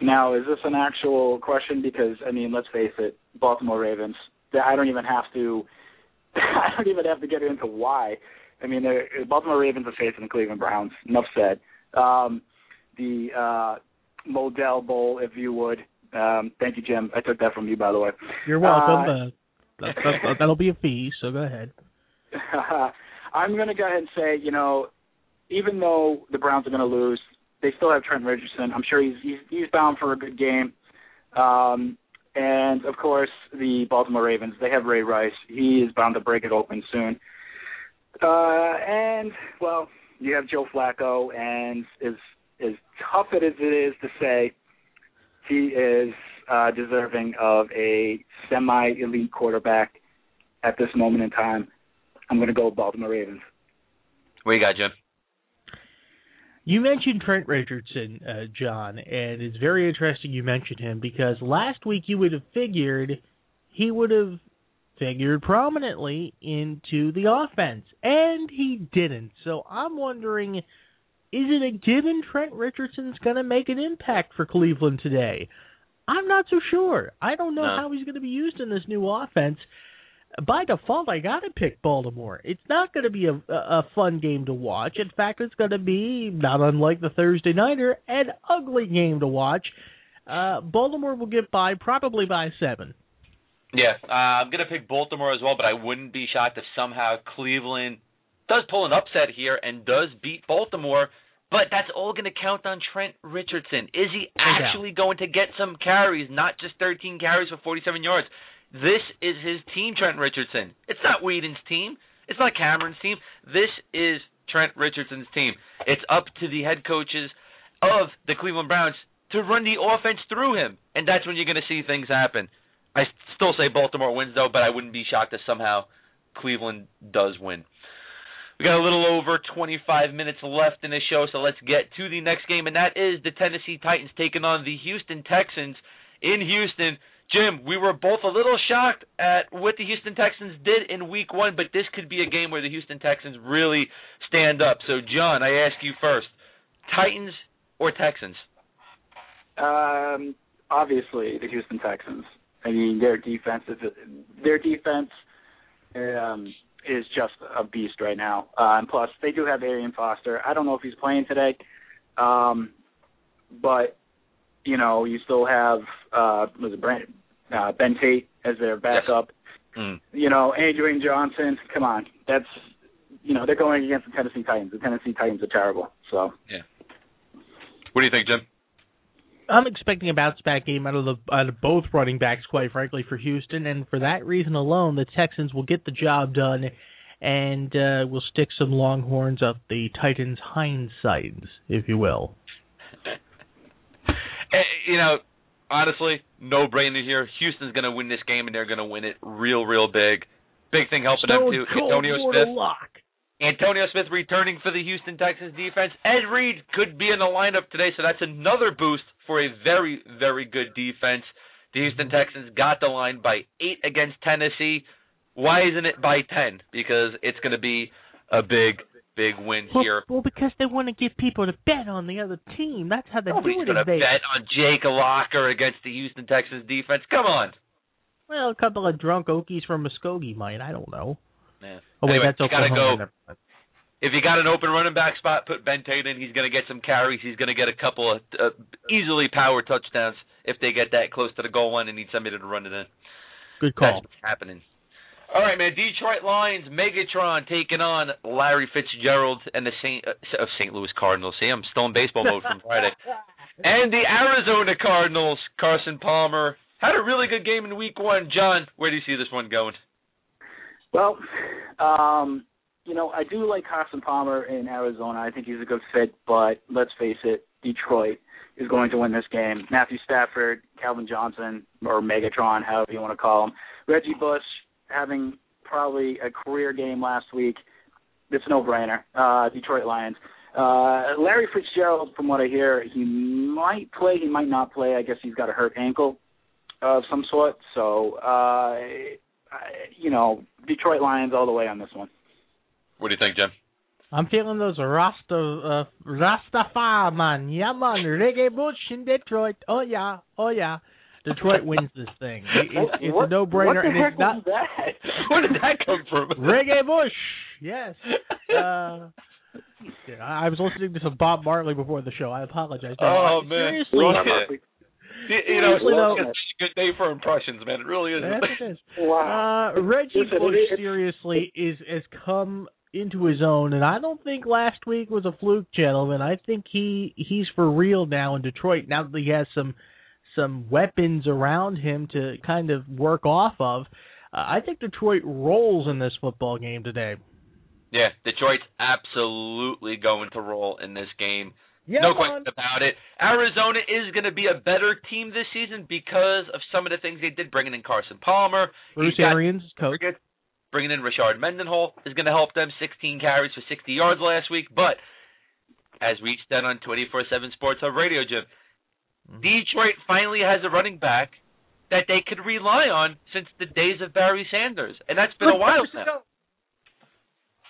Speaker 2: Now, is this an actual question? Because I mean, let's face it, Baltimore Ravens. I don't even have to. I don't even have to get into why. I mean, the Baltimore Ravens are facing the Cleveland Browns. Enough said. Um, the uh, Modell Bowl, if you would. Um, thank you, Jim. I took that from you, by the way.
Speaker 3: You're welcome. Uh, that, that, that'll be a fee, so go ahead.
Speaker 2: I'm going to go ahead and say, you know, even though the Browns are going to lose, they still have Trent Richardson. I'm sure he's he's, he's bound for a good game. Um, and of course, the Baltimore Ravens. They have Ray Rice. He is bound to break it open soon. Uh, and well, you have Joe Flacco, and as as tough it as it is to say, he is uh, deserving of a semi-elite quarterback at this moment in time. I'm going to go Baltimore Ravens.
Speaker 1: What you got, Jim?
Speaker 3: You mentioned Trent Richardson, uh, John, and it's very interesting you mentioned him because last week you would have figured he would have figured prominently into the offense, and he didn't. So I'm wondering, is it a given Trent Richardson's going to make an impact for Cleveland today? I'm not so sure. I don't know
Speaker 1: no.
Speaker 3: how he's going to be used in this new offense by default, I got to pick Baltimore. It's not going to be a, a fun game to watch. In fact, it's going to be not unlike the Thursday nighter, an ugly game to watch. Uh, Baltimore will get by probably by seven.
Speaker 1: Yeah, uh, I'm going to pick Baltimore as well, but I wouldn't be shocked if somehow Cleveland does pull an upset here and does beat Baltimore. But that's all going to count on Trent Richardson. Is he actually going to get some carries, not just 13 carries for 47 yards? This is his team, Trent Richardson. It's not Weeden's team. It's not Cameron's team. This is Trent Richardson's team. It's up to the head coaches of the Cleveland Browns to run the offense through him, and that's when you're going to see things happen. I still say Baltimore wins though, but I wouldn't be shocked if somehow Cleveland does win. We got a little over 25 minutes left in the show, so let's get to the next game, and that is the Tennessee Titans taking on the Houston Texans in Houston. Jim, we were both a little shocked at what the Houston Texans did in week one, but this could be a game where the Houston Texans really stand up. So, John, I ask you first Titans or Texans?
Speaker 2: Um, obviously, the Houston Texans. I mean, their defense is their defense um, is just a beast right now. Uh, and plus, they do have Arian Foster. I don't know if he's playing today, um, but you know, you still have uh was it Brent, uh, Ben Tate as their backup.
Speaker 1: Yes. Mm.
Speaker 2: You know, Andre Johnson. Come on, that's you know they're going against the Tennessee Titans. The Tennessee Titans are terrible. So
Speaker 1: yeah. What do you think, Jim?
Speaker 3: I'm expecting a bounce back game out of the out of both running backs, quite frankly, for Houston, and for that reason alone, the Texans will get the job done, and uh, will stick some Longhorns up the Titans' hind sides, if you will.
Speaker 1: Eh, you know, honestly, no brainer here. Houston's going to win this game, and they're going to win it real, real big. Big thing helping
Speaker 3: Stone
Speaker 1: them too. Antonio Smith.
Speaker 3: Lock.
Speaker 1: Antonio Smith returning for the Houston Texans defense. Ed Reed could be in the lineup today, so that's another boost for a very, very good defense. The Houston Texans got the line by eight against Tennessee. Why isn't it by ten? Because it's going to be a big, big win
Speaker 3: well,
Speaker 1: here.
Speaker 3: Well, because they want to get people to bet on the other team. That's how they
Speaker 1: Nobody's
Speaker 3: do it.
Speaker 1: Nobody's going to bet on Jake Locker against the Houston Texans defense. Come on.
Speaker 3: Well, a couple of drunk Okies from Muskogee might. I don't know.
Speaker 1: Yeah.
Speaker 3: Oh wait,
Speaker 1: Anyway,
Speaker 3: that's
Speaker 1: you gotta
Speaker 3: Oklahoma.
Speaker 1: go. If you got an open running back spot, put Ben Tate in. He's going to get some carries. He's going to get a couple of uh, easily power touchdowns if they get that close to the goal line and need somebody to run it in.
Speaker 3: Good call.
Speaker 1: That's what's happening. All right, man. Detroit Lions, Megatron taking on Larry Fitzgerald and the Saint uh, of St. Louis Cardinals. See, I'm still in baseball mode from Friday. And the Arizona Cardinals, Carson Palmer had a really good game in Week One. John, where do you see this one going?
Speaker 2: Well, um, you know, I do like Carson Palmer in Arizona. I think he's a good fit, but let's face it, Detroit is going to win this game. Matthew Stafford, Calvin Johnson, or Megatron, however you want to call him. Reggie Bush having probably a career game last week. It's a no brainer. Uh, Detroit Lions. Uh, Larry Fitzgerald, from what I hear, he might play, he might not play. I guess he's got a hurt ankle of some sort. So, uh, I, you know, Detroit Lions all the way on this one.
Speaker 1: What do you think, Jim?
Speaker 3: I'm feeling those Rasta uh, Rastafari man. Yeah, man. Reggae Bush in Detroit. Oh yeah, oh yeah. Detroit wins this thing. It, it's it's
Speaker 2: what,
Speaker 3: a no-brainer,
Speaker 2: what the
Speaker 3: and
Speaker 2: heck
Speaker 3: it's not
Speaker 2: was that?
Speaker 1: Where did that come from?
Speaker 3: Reggae Bush. Yes. Uh, yeah, I I was listening to some Bob Marley before the show. I apologize. No,
Speaker 1: Oh,
Speaker 3: I-
Speaker 1: man.
Speaker 3: Seriously,
Speaker 1: Well, You, you know,
Speaker 3: Seriously, though-
Speaker 1: it's a good day for impressions, man. It really is.
Speaker 3: Yes, it is.
Speaker 2: Wow.
Speaker 3: Uh, Reggie
Speaker 2: Listen,
Speaker 3: Bush
Speaker 2: it is-
Speaker 3: seriously is has come into his own, and I don't think last week was a fluke, gentlemen. I think he he's for real now in Detroit. Now that he has some some weapons around him to kind of work off of, uh, I think Detroit rolls in this football game today.
Speaker 1: Yeah, Detroit's absolutely going to roll in this game.
Speaker 3: Yeah,
Speaker 1: no question about it. Arizona is going to be a better team this season because of some of the things they did, bringing in Carson Palmer.
Speaker 3: Bruce
Speaker 1: He's
Speaker 3: Arians, coach.
Speaker 1: Bringing in Rashard Mendenhall is going to help them. 16 carries for 60 yards last week. But as we said on 24/7 Sports Hub Radio, Jim,
Speaker 3: Mhm.
Speaker 1: Detroit finally has a running back that they could rely on since the days of Barry Sanders, and that's been a while now.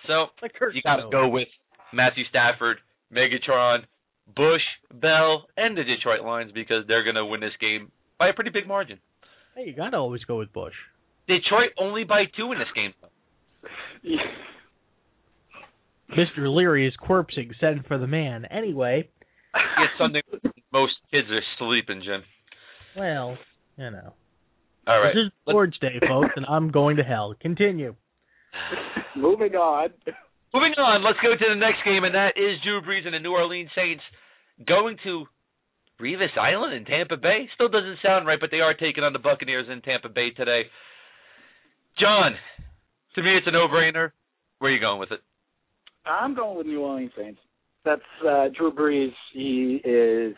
Speaker 1: So you got to go with Matthew Stafford, Megatron, Bush, Bell, and the Detroit Lions because they're going to win this game by a pretty big margin.
Speaker 3: Hey, you got to always go with Bush.
Speaker 1: Detroit only by two in this game.
Speaker 3: Mr. Leary is corpsing. Send for the man. Anyway,
Speaker 1: It's Sunday. Most kids are sleeping, Jim.
Speaker 3: well, you know.
Speaker 1: All right.
Speaker 3: This is
Speaker 1: Let's-
Speaker 3: Lord's Day, folks, and I'm going to hell. Continue.
Speaker 2: Moving on.
Speaker 1: Moving on, let's go to the next game, and that is Drew Brees and the New Orleans Saints going to Revis Island in Tampa Bay. Still doesn't sound right, but they are taking on the Buccaneers in Tampa Bay today. John, to me, it's a no-brainer. Where are you going with it?
Speaker 2: I'm going with New Orleans Saints. That's uh, Drew Brees. He is m-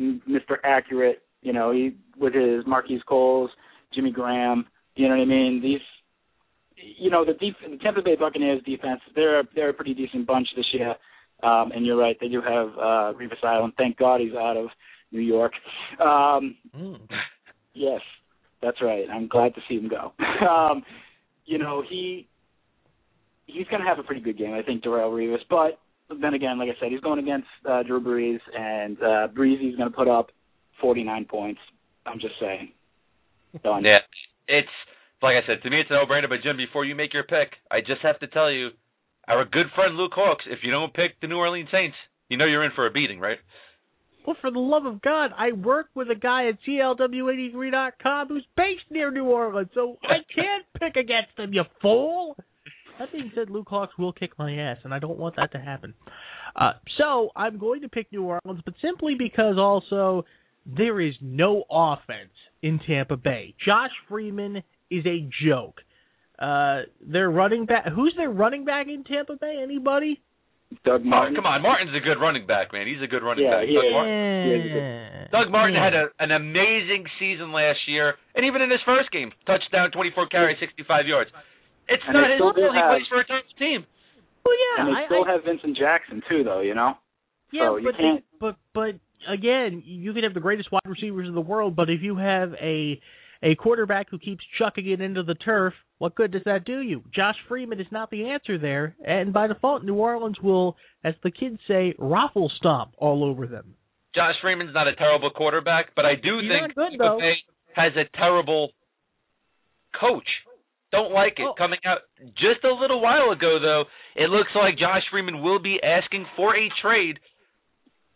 Speaker 2: Mr. Accurate. You know, he with his Marquise Coles, Jimmy Graham. You know what I mean? These, you know, the, def- the Tampa Bay Buccaneers defense. They're they're a pretty decent bunch this year. Um, and you're right, they do have uh, Revis Island. Thank God he's out of New York. Um,
Speaker 3: Mm.
Speaker 2: Yes, that's right. I'm glad to see him go. um, you know, he he's going to have a pretty good game, I think, Darrelle Revis. But then again, like I said, he's going against uh, Drew Brees, and uh, Breezy's going to put up 49 points. I'm just saying. Done.
Speaker 1: Yeah, it's like I said to me, it's a no-brainer. But Jim, before you make your pick, I just have to tell you, our good friend Luke Hawks. If you don't pick the New Orleans Saints, you know you're in for a beating, right?
Speaker 3: Well, for the love of God, I work with a guy at CLW83.com who's based near New Orleans, so I can't pick against him, you fool. That being said, Luke Hawks will kick my ass, and I don't want that to happen. Uh, so I'm going to pick New Orleans, but simply because also there is no offense in Tampa Bay. Josh Freeman is a joke. Uh, their running back. Who's their running back in Tampa Bay? Anybody?
Speaker 2: Doug
Speaker 1: Oh,
Speaker 2: Martin.
Speaker 1: come on, Martin's a good running back, man. He's a good running
Speaker 2: Yeah,
Speaker 1: back.
Speaker 2: he
Speaker 1: Doug
Speaker 2: is.
Speaker 1: Martin,
Speaker 3: Yeah.
Speaker 1: Doug Martin
Speaker 3: Yeah.
Speaker 1: had a, an amazing season last year, and even in his first game, touchdown, 24 carries, 65 yards. It's
Speaker 2: And
Speaker 1: not
Speaker 2: they
Speaker 1: his
Speaker 2: still do
Speaker 1: fault. He plays for a top team.
Speaker 3: Well, yeah,
Speaker 2: and they
Speaker 3: I,
Speaker 2: still
Speaker 3: I,
Speaker 2: have Vincent Jackson too, though. You know.
Speaker 3: yeah,
Speaker 2: so you
Speaker 3: but
Speaker 2: can't-
Speaker 3: but but again, you can have the greatest wide receivers in the world, but if you have a a quarterback who keeps chucking it into the turf, what good does that do you? Josh Freeman is not the answer there, and by default, New Orleans will, as the kids say, raffle stomp all over them.
Speaker 1: Josh Freeman's not a terrible quarterback, but I do
Speaker 3: He's
Speaker 1: think
Speaker 3: not good,
Speaker 1: Tampa
Speaker 3: though.
Speaker 1: Bay has a terrible coach. Don't like it.
Speaker 3: Oh.
Speaker 1: Coming out just a little while ago, though, it looks like Josh Freeman will be asking for a trade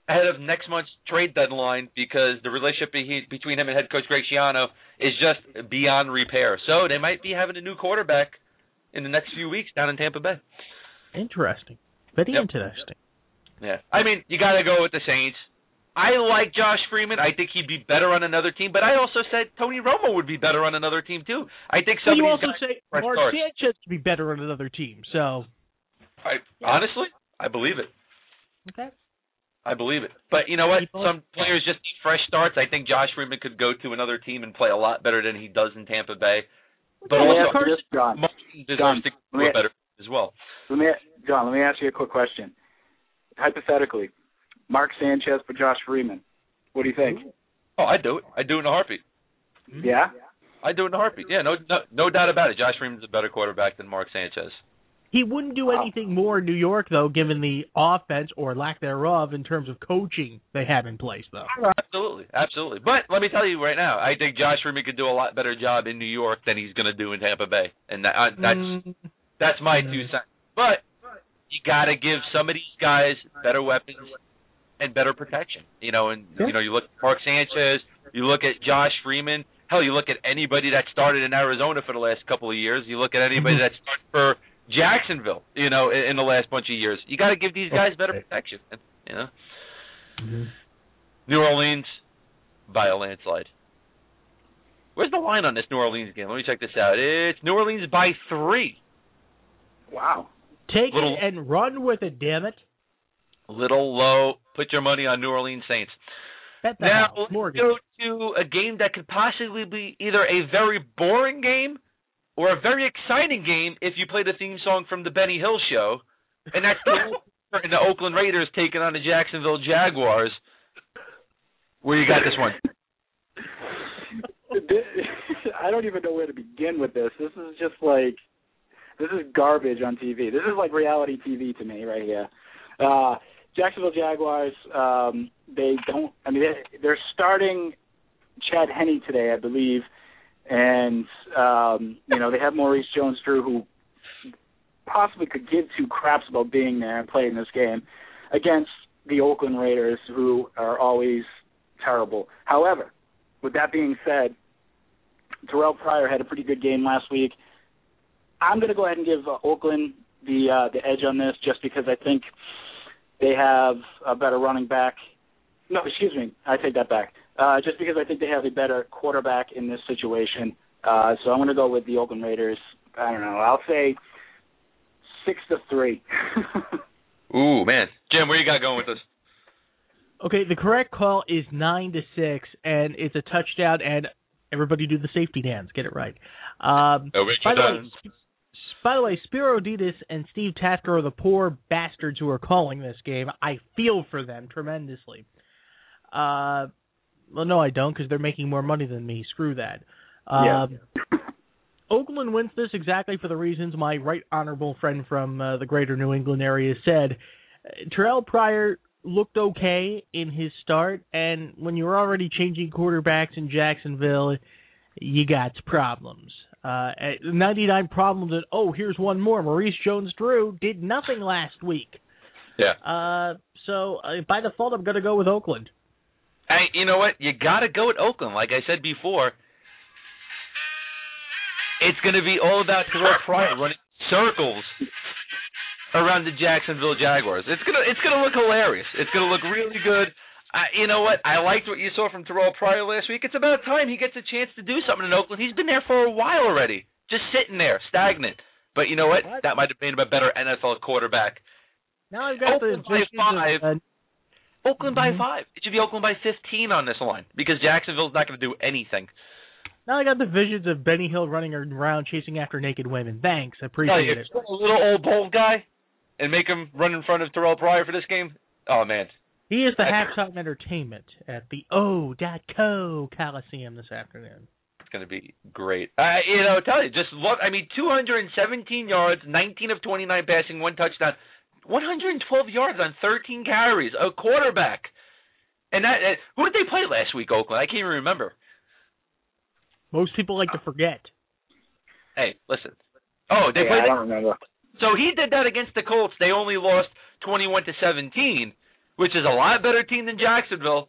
Speaker 1: ahead of next month's trade deadline because the relationship be- between him and head coach Greg Schiano is just beyond repair. So they might be having a new quarterback in the next few weeks down in Tampa Bay.
Speaker 3: Interesting, very
Speaker 1: Yep.
Speaker 3: interesting.
Speaker 1: Yeah. I mean, you got to go with the Saints. I like Josh Freeman. I think he'd be better on another team, but I also said Tony Romo would be better on another team too. I think
Speaker 3: But
Speaker 1: some
Speaker 3: you also say
Speaker 1: fresh
Speaker 3: Mark
Speaker 1: starts.
Speaker 3: Sanchez would be better on another team, so
Speaker 1: I, honestly, I believe it.
Speaker 3: okay.
Speaker 1: I believe it. But you know what?
Speaker 3: People-
Speaker 1: Some players just need fresh starts. I think Josh Freeman could go to another team and play a lot better than he does in Tampa Bay. But
Speaker 2: Let
Speaker 1: also,
Speaker 2: ask you this, John.
Speaker 1: Martin deserves
Speaker 2: John,
Speaker 1: to
Speaker 2: let
Speaker 1: do
Speaker 2: me-
Speaker 1: better as well.
Speaker 2: Let me, John. Let me ask you a quick question. Hypothetically, Mark Sanchez for Josh Freeman. What do you think?
Speaker 1: Oh, I do it. I do it in a heartbeat.
Speaker 2: Yeah.
Speaker 1: I do it in a heartbeat. Yeah, no, no, no doubt about it. Josh Freeman's a better quarterback than Mark Sanchez.
Speaker 3: He wouldn't do anything more in New York, though, given the offense or lack thereof in terms of coaching they have in place, though.
Speaker 1: Absolutely, absolutely. But let me tell you right now, I think Josh Freeman could do a lot better job in New York than he's going to do in Tampa Bay, and that, uh, that's
Speaker 3: Mm,
Speaker 1: that's my two cents. But you got to give some of these guys better weapons and better protection. You know, and
Speaker 3: Yeah.
Speaker 1: you know, you look at Mark Sanchez, you look at Josh Freeman. Hell, you look at anybody that started in Arizona for the last couple of years. You look at anybody
Speaker 3: Mhm.
Speaker 1: that started for Jacksonville. You know, in, in the last bunch of years. You got to give these guys better protection. You know,
Speaker 3: Mhm.
Speaker 1: New Orleans by a landslide. Where's the line on this New Orleans game? Let me check this out. It's New Orleans by three.
Speaker 2: Wow.
Speaker 3: Take
Speaker 1: Little-
Speaker 3: it and run with it, damn it.
Speaker 1: Little low. Put your money on New Orleans Saints.
Speaker 3: Bet the
Speaker 1: Now
Speaker 3: house.
Speaker 1: let's
Speaker 3: Mortgage.
Speaker 1: go to a game that could possibly be either a very boring game or a very exciting game if you play the theme song from the Benny Hill show, and that's the, and the Oakland Raiders taking on the Jacksonville Jaguars. Where you got this one?
Speaker 2: I don't even know where to begin with this. This is just like this is garbage on TV. This is like reality TV to me right here. Uh Jacksonville Jaguars, um, they don't. I mean, they, they're starting Chad Henne today, I believe, and um, you know they have Maurice Jones-Drew, who possibly could give two craps about being there and playing this game against the Oakland Raiders, who are always terrible. However, with that being said, Terrelle Pryor had a pretty good game last week. I'm going to go ahead and give uh, Oakland the uh, the edge on this, just because I think they have a better running back. No, excuse me, I take that back. Uh, just because I think they have a better quarterback in this situation. Uh, so I'm going to go with the Oakland Raiders. I don't know. I'll say six to three.
Speaker 1: Ooh man, Jim, where you got going with this?
Speaker 3: Okay, the correct call is nine to six, and it's a touchdown. And everybody do the safety dance. Get it right. Um,
Speaker 1: Oh,
Speaker 3: by the way,
Speaker 1: Jones.
Speaker 3: Sp- by the way, Spero Dedes and Steve Tasker are the poor bastards who are calling this game. I feel for them tremendously. Uh, well, no, I don't, because they're making more money than me. Screw that.
Speaker 2: Yeah.
Speaker 3: Um, Oakland wins this exactly for the reasons my right honorable friend from uh, the greater New England area said. Uh, Terrelle Pryor looked okay in his start, and when you're already changing quarterbacks in Jacksonville, you got problems. Uh, 99 problems, and oh, here's one more. Maurice Jones-Drew did nothing last week.
Speaker 1: Yeah.
Speaker 3: Uh, so uh, by default, I'm going to go with Oakland.
Speaker 1: Hey, you know what? You got to go with Oakland. Like I said before, it's going to be all about Terrelle Pryor running circles around the Jacksonville Jaguars. It's gonna it's gonna look hilarious. It's gonna look really good. I, you know what? I liked what you saw from Terrelle Pryor last week. It's about time he gets a chance to do something in Oakland. He's been there for a while already, just sitting there, stagnant. But you know what?
Speaker 3: What?
Speaker 1: That might have made him a better NFL quarterback.
Speaker 3: Now I've got the
Speaker 1: Oakland by five.
Speaker 3: uh,
Speaker 1: Oakland by
Speaker 3: Mhm.
Speaker 1: five. It should be Oakland by 15 on this line because Jacksonville's not going to do anything.
Speaker 3: now I got the visions of Benny Hill running around chasing after naked women. Thanks, I
Speaker 1: No,
Speaker 3: appreciate
Speaker 1: you
Speaker 3: it.
Speaker 1: a little old bald guy and make him run in front of Terrelle Pryor for this game. Oh man,
Speaker 3: He is the
Speaker 1: That's-
Speaker 3: halftime entertainment at the O.co Coliseum this afternoon.
Speaker 1: it's going to be great. I, you know, tell you, just look. I mean, 217 yards, 19 of 29 passing, one touchdown, 112 yards on 13 carries, a quarterback. And that, uh, who did they play last week, Oakland? I can't even remember.
Speaker 3: Most people like to forget.
Speaker 1: Hey, listen. Oh, they
Speaker 2: yeah,
Speaker 1: played.
Speaker 2: I don't remember.
Speaker 1: So he did that against the Colts. They only lost 21 to 17, which is a lot better team than Jacksonville.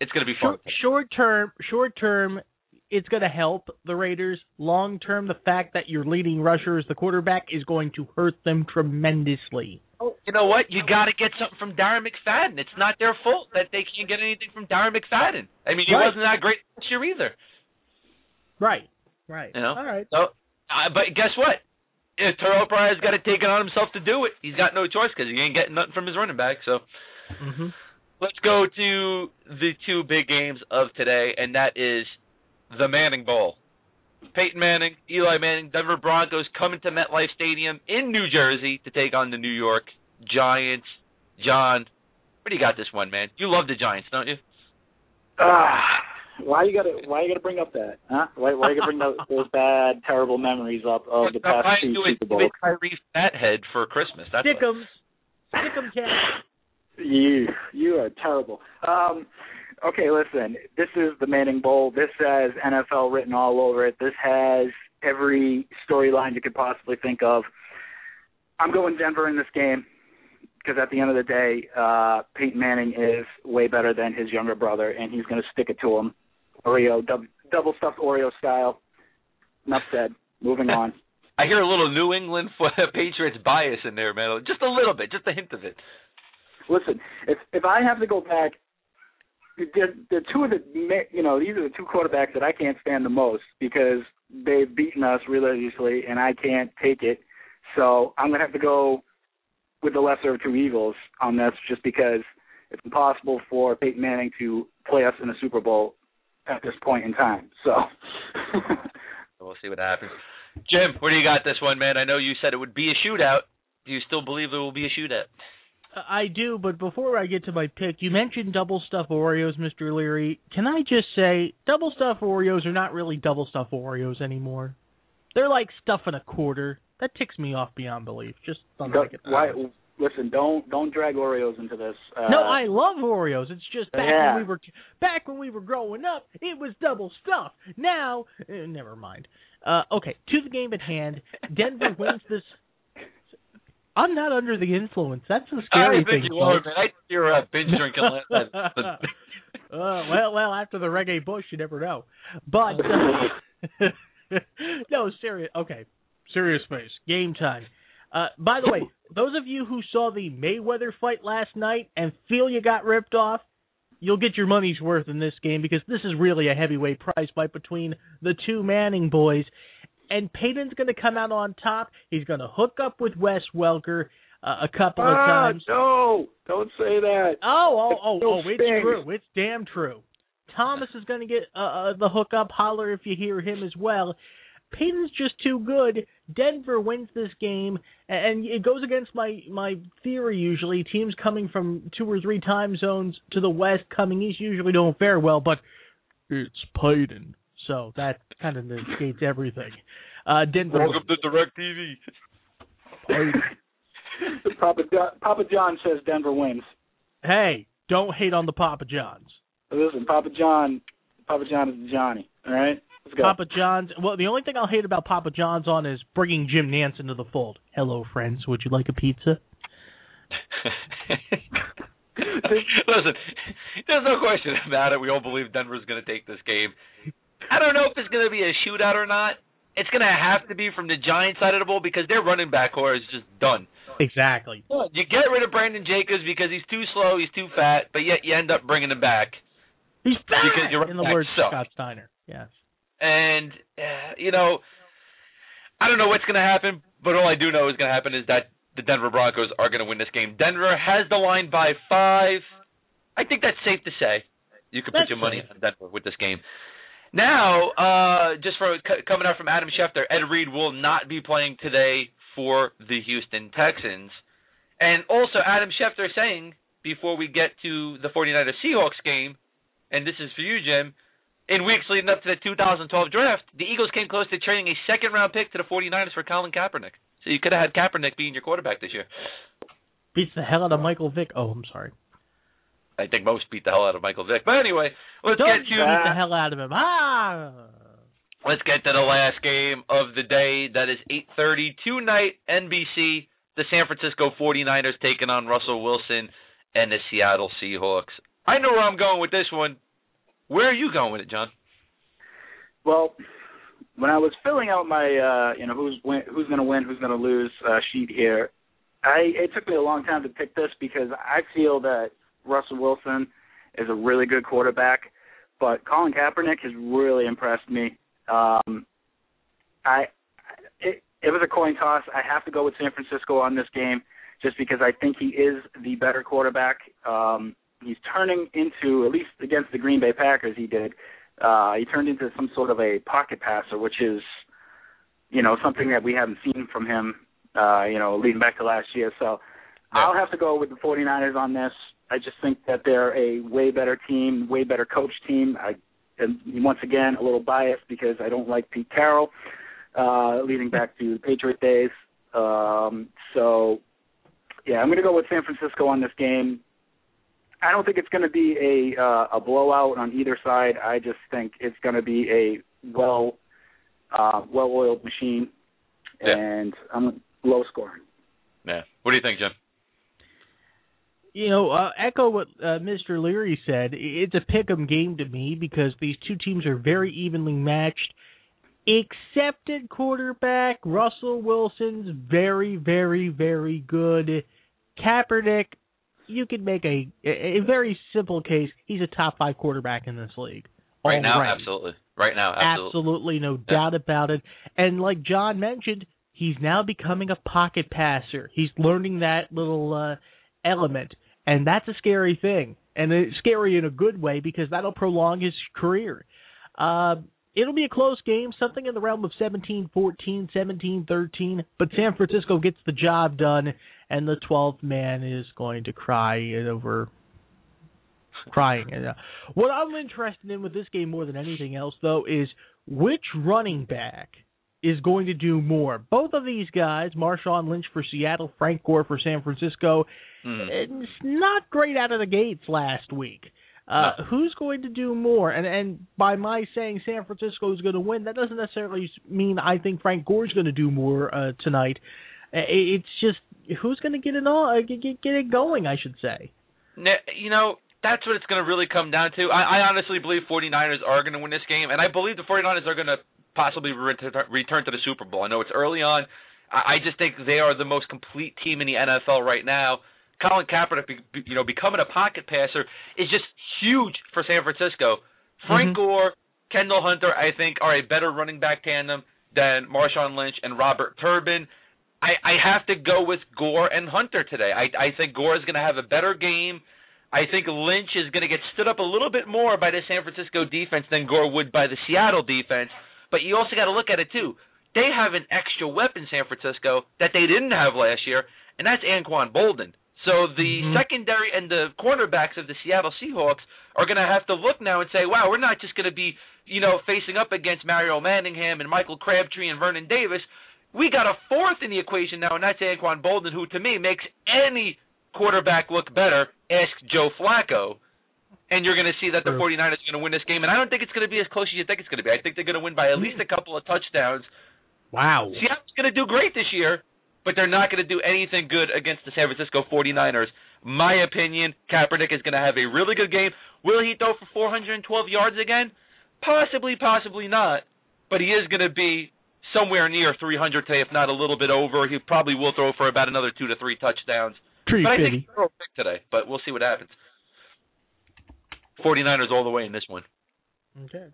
Speaker 1: It's going to be fun.
Speaker 3: Short, short term, short term, it's going to help the Raiders. Long term, the fact that your leading rusher is the quarterback is going to hurt them tremendously.
Speaker 1: You know what? You got to get something from Darren McFadden. It's not their fault that they can't get anything from Darren McFadden. I mean, he
Speaker 3: Right.
Speaker 1: wasn't that great this year either.
Speaker 3: Right. Right.
Speaker 1: You know?
Speaker 3: All right.
Speaker 1: So, uh, but guess what? If Terrelle Pryor's got to take it on himself to do it. He's got no choice because he ain't getting nothing from his running back. So
Speaker 3: hmm
Speaker 1: let's go to the two big games of today, and that is the Manning Bowl. Peyton Manning, Eli Manning, Denver Broncos coming to MetLife Stadium in New Jersey to take on the New York Giants. John, what do you got this one, man? You love the Giants, don't you?
Speaker 2: Ah, Why you gotta Why you gotta bring up that? Huh? Why Why you gotta bring those, those bad, terrible memories up of the past two Super Bowls?
Speaker 1: Tyree Fathead for Christmas. That's
Speaker 3: Stickums, Stickum cat.
Speaker 2: You You are terrible. Um, okay, listen. This is the Manning Bowl. This has NFL written all over it. This has every storyline you could possibly think of. I'm going Denver in this game because at the end of the day, uh, Peyton Manning is way better than his younger brother, and he's going to stick it to him. Oreo, dub, double stuffed Oreo style. Enough said. Moving on.
Speaker 1: I hear a little New England Patriots bias in there, man. Just a little bit, just a hint of it.
Speaker 2: Listen, if if I have to go back, the the two of the you know these are the two quarterbacks that I can't stand the most because they've beaten us religiously, and I can't take it. So I'm gonna have to go with the lesser of two evils on this, just because it's impossible for Peyton Manning to play us in a Super Bowl at this point in time. So
Speaker 1: we'll see what happens. Jim, where do you got this one, man? I know you said it would be a shootout. Do you still believe there will be a shootout?
Speaker 3: I do, but before I get to my pick, you mentioned double stuff Oreos, Mr. Leary. Can I just say, double stuff Oreos are not really double stuff Oreos anymore. They're like stuff in a quarter. That ticks me off beyond belief. Just don't like it.
Speaker 2: Why? Listen, don't don't drag Oreos into this. Uh,
Speaker 3: no, I love Oreos. It's just back
Speaker 2: yeah.
Speaker 3: when we were back when we were growing up, it was double stuff. Now, eh, never mind. Uh, okay, to the game at hand. Denver wins this I'm not under the influence. That's a scary
Speaker 1: I
Speaker 3: thing.
Speaker 1: You are, man. I you're uh, binge drinking uh,
Speaker 3: well, well, after the reggae bush, you never know. But uh, no, serious. Okay, serious face. Game time. Uh, by the way, those of you who saw the Mayweather fight last night and feel you got ripped off, you'll get your money's worth in this game because this is really a heavyweight prize fight between the two Manning boys and Peyton's going to come out on top. He's going to hook up with Wes Welker uh, a couple of
Speaker 2: ah,
Speaker 3: times.
Speaker 2: No, don't say that.
Speaker 3: Oh, oh, oh, oh, it's true. It's damn true. Thomas is going to get uh, uh, the hookup. Holler if you hear him as well. Peyton's just too good. Denver wins this game, and it goes against my my theory. Usually, teams coming from two or three time zones to the west, coming east, usually don't fare well. But it's Peyton. So that kind of negates everything. Uh, Denver.
Speaker 1: Welcome to DirecTV.
Speaker 2: Papa John, Papa John says Denver wins.
Speaker 3: Hey, don't hate on the Papa Johns.
Speaker 2: Listen, Papa John, Papa John is Johnny. All right, let's go.
Speaker 3: Papa John's. Well, the only thing I'll hate about Papa John's on is bringing Jim Nantz into the fold. Hello, friends. Would you like a pizza?
Speaker 1: Listen, there's no question about it. We all believe Denver's going to take this game. I don't know if it's going to be a shootout or not. It's going to have to be from the Giants side of the ball because their running back corps is just done.
Speaker 3: Exactly.
Speaker 1: You get rid of Brandon Jacobs because he's too slow, he's too fat, but yet you end up bringing him back.
Speaker 3: He's fat.
Speaker 1: Because you're
Speaker 3: in the words of Scott Steiner. Yes.
Speaker 1: And uh, you know, I don't know what's going to happen, but all I do know is going to happen is that the Denver Broncos are going to win this game. Denver has the line by five. I think that's safe to say. You could put
Speaker 3: That's
Speaker 1: your money on Denver with this game. Now, uh, just for c- coming out from Adam Schefter, Ed Reed will not be playing today for the Houston Texans. And also, Adam Schefter saying, before we get to the 49ers Seahawks game, and this is for you, Jim, in weeks leading up to the 2012 draft, the Eagles came close to trading a second round pick to the 49ers for Colin Kaepernick. So you could have had Kaepernick being your quarterback this year.
Speaker 3: Beats the hell out of Michael Vick. Oh, I'm sorry.
Speaker 1: I think most beat the hell out of Michael Vick. But anyway, let's
Speaker 3: Don't
Speaker 1: get
Speaker 3: beat
Speaker 1: to
Speaker 3: the hell out of him. Ah.
Speaker 1: Let's get to the last game of the day. That is 8:30 tonight, NBC. The San Francisco 49ers taking on Russell Wilson and the Seattle Seahawks. I know where I'm going with this one. Where are you going with it, John?
Speaker 2: Well, when I was filling out my, uh, you know, who's win, who's going to win, who's going to lose uh, sheet here, I it took me a long time to pick this because I feel that Russell Wilson is a really good quarterback, but Colin Kaepernick has really impressed me. Um, I it, it was a coin toss. I have to go with San Francisco on this game just because I think he is the better quarterback. Um, he's turning into at least against the Green Bay Packers. He did. Uh, he turned into some sort of a pocket passer, which is, you know, something that we haven't seen from him. Uh, you know, leading back to last year. So
Speaker 1: Yeah.
Speaker 2: I'll have to go with the 49ers on this. I just think that they're a way better team, way better coach team. I and once again, a little biased because I don't like Pete Carroll, uh, leading back to the Patriot days. Um, so, yeah, I'm going to go with San Francisco on this game. I don't think it's going to be a uh, a blowout on either side. I just think it's going to be a well uh, well oiled machine,
Speaker 1: Yeah.
Speaker 2: and I'm low scoring.
Speaker 1: Yeah. What do you think, Jim?
Speaker 3: You know, uh, echo what uh, Mr. Leary said. It's a pick 'em game to me because these two teams are very evenly matched. Except at quarterback, Russell Wilson's very, very, very good. Kaepernick, you could make a a very simple case. He's a top five quarterback in this league.
Speaker 1: Right now,
Speaker 3: Already.
Speaker 1: absolutely. Right now, absolutely.
Speaker 3: Absolutely, no
Speaker 1: Yeah.
Speaker 3: doubt about it. And like John mentioned, he's now becoming a pocket passer. He's learning that little uh, element, and that's a scary thing. And it's scary in a good way because that'll prolong his career. Uh, it'll be a close game, something in the realm of 17-14, 17-13, but San Francisco gets the job done, and the 12th man is going to cry over crying. What I'm interested in with this game more than anything else, though, is which running back is going to do more. Both of these guys, Marshawn Lynch for Seattle, Frank Gore for San Francisco,
Speaker 1: Hmm.
Speaker 3: it's not great out of the gates last week. Uh,
Speaker 1: No.
Speaker 3: Who's going to do more? And and by my saying San Francisco is going to win, that doesn't necessarily mean I think Frank Gore's going to do more uh, tonight. Uh, It's just who's going to get it all, uh, get, get get it going, I should say.
Speaker 1: You know, that's what it's going to really come down to. I, I honestly believe 49ers are going to win this game, and I believe the 49ers are going to possibly return, return to the Super Bowl. I know it's early on. I, I just think they are the most complete team in the NFL right now. Colin Kaepernick, you know, becoming a pocket passer is just huge for San Francisco. Frank
Speaker 3: Mhm.
Speaker 1: Gore, Kendall Hunter, I think, are a better running back tandem than Marshawn Lynch and Robert Turbin. I, I have to go with Gore and Hunter today. I, I think Gore is going to have a better game. I think Lynch is going to get stood up a little bit more by the San Francisco defense than Gore would by the Seattle defense. But you also got to look at it too. They have an extra weapon, San Francisco, that they didn't have last year, and that's Anquan Boldin. So the
Speaker 3: Mhm.
Speaker 1: secondary and the cornerbacks of the Seattle Seahawks are going to have to look now and say, "Wow, we're not just going to be, you know, facing up against Mario Manningham and Michael Crabtree and Vernon Davis. We got a fourth in the equation now, and that's Anquan Boldin, who to me makes any quarterback look better. Ask Joe Flacco. And you're going to see that the 49ers are going to win this game. And I don't think it's going to be as close as you think it's going to be. I think they're going to win by at least a couple of touchdowns.
Speaker 3: Wow.
Speaker 1: Seattle's going to do great this year, but they're not going to do anything good against the San Francisco 49ers. My opinion, Kaepernick is going to have a really good game. Will he throw for 412 yards again? Possibly, possibly not. But he is going to be somewhere near 300 today, if not a little bit over. He probably will throw for about another two to three touchdowns.
Speaker 3: Tree
Speaker 1: But I think he'll throw a pick today, but we'll see what happens. 49ers all the way in this one.
Speaker 3: Okay.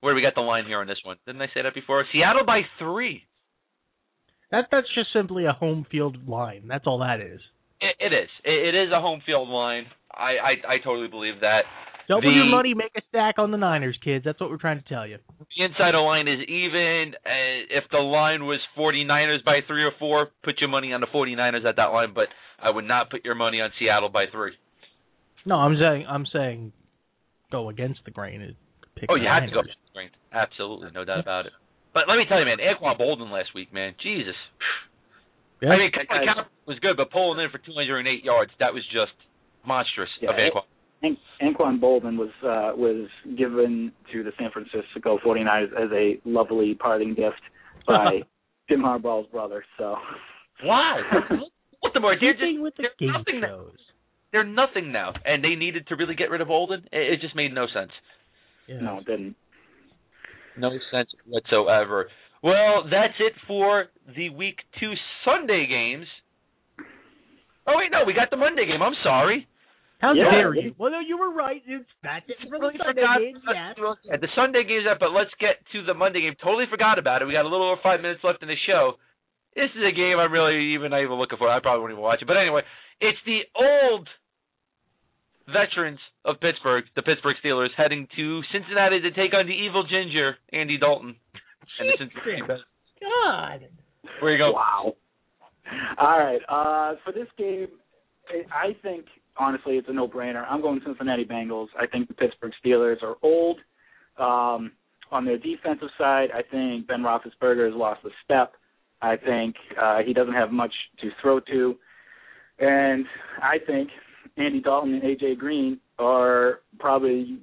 Speaker 1: Where do we got the line here on this one? Didn't I say that before? Seattle by three.
Speaker 3: That that's just simply a home field line. That's all that is.
Speaker 1: It, it is. It, it is a home field line. I, I I totally believe that.
Speaker 3: Double
Speaker 1: The-
Speaker 3: your money, make a stack on the Niners, kids. That's what we're trying to tell you.
Speaker 1: The inside line is even. Uh, if the line was 49ers by three or four, put your money on the 49ers at that line, but I would not put your money on Seattle by three.
Speaker 3: No, I'm saying I'm saying go against the grain and pick
Speaker 1: Oh, you have to go.
Speaker 3: against
Speaker 1: the grain. Absolutely, no doubt about it. But let me tell you, man, Anquan Boldin last week, man, Jesus.
Speaker 3: Yeah.
Speaker 1: I mean, Colin Kaepernick was good, but pulling in for 208 yards, that was just monstrous
Speaker 2: Yeah,
Speaker 1: of Anquan.
Speaker 2: An- Anquan Boldin was uh, was given to the San Francisco 49ers as a lovely parting gift by Jim Harbaugh's brother. So
Speaker 1: Why? what the more? They're just
Speaker 3: with the
Speaker 1: they're
Speaker 3: game
Speaker 1: nothing now.
Speaker 3: shows.
Speaker 1: They're nothing now, and they needed to really get rid of Boldin. It, it just made no sense.
Speaker 3: Yeah.
Speaker 2: no, it didn't.
Speaker 1: No sense whatsoever. Well, that's it for the week two Sunday games. Oh wait, no, we got the Monday game. I'm sorry.
Speaker 3: How
Speaker 2: Yeah.
Speaker 3: dare you? Well, no, you were right. It's that's it for the
Speaker 1: Totally
Speaker 3: Sunday
Speaker 1: forgot.
Speaker 3: games. Yes.
Speaker 1: Yeah, the Sunday game's up, but let's get to the Monday game. Totally forgot about it. We got a little over five minutes left in the show. This is a game I'm really even not even looking for. I probably won't even watch it. But anyway, it's the old veterans of Pittsburgh, the Pittsburgh Steelers, heading to Cincinnati to take on the evil ginger, Andy Dalton. And the Cincinnati
Speaker 3: Jesus.
Speaker 1: Bengals.
Speaker 3: God.
Speaker 1: Where you go?
Speaker 2: Wow. All right. Uh, for this game, I I think honestly it's a no-brainer. I'm going Cincinnati Bengals. I think the Pittsburgh Steelers are old. Um, on their defensive side, I think Ben Roethlisberger has lost a step. I think uh, he doesn't have much to throw to, and I think Andy Dalton and AJ Green are probably,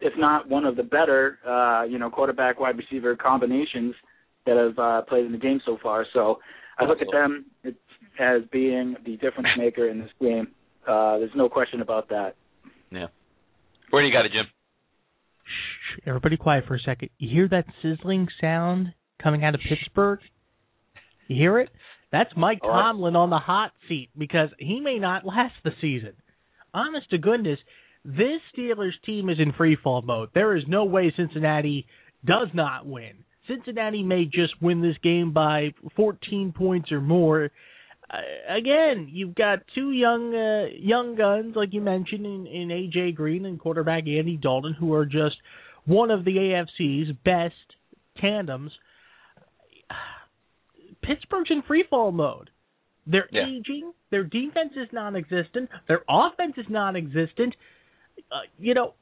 Speaker 2: if not one of the better, uh, you know, quarterback wide receiver combinations that have uh, played in the game so far. So I look at them as being the difference maker in this game. Uh, there's no question about that.
Speaker 1: Yeah. Where do you got it, Jim?
Speaker 3: Shh, everybody quiet for a second. You hear that sizzling sound coming out of Pittsburgh? You hear it? That's Mike Tomlin on the hot seat because he may not last the season. Honest to goodness, this Steelers team is in free fall mode. There is no way Cincinnati does not win. Cincinnati may just win this game by 14 points or more. Uh, again, you've got two young uh, young guns, like you mentioned, in, in AJ Green and quarterback Andy Dalton, who are just one of the AFC's best tandems. Pittsburgh's in free fall mode. They're
Speaker 1: yeah.
Speaker 3: aging. Their defense is non-existent. Their offense is non-existent. Uh, you know,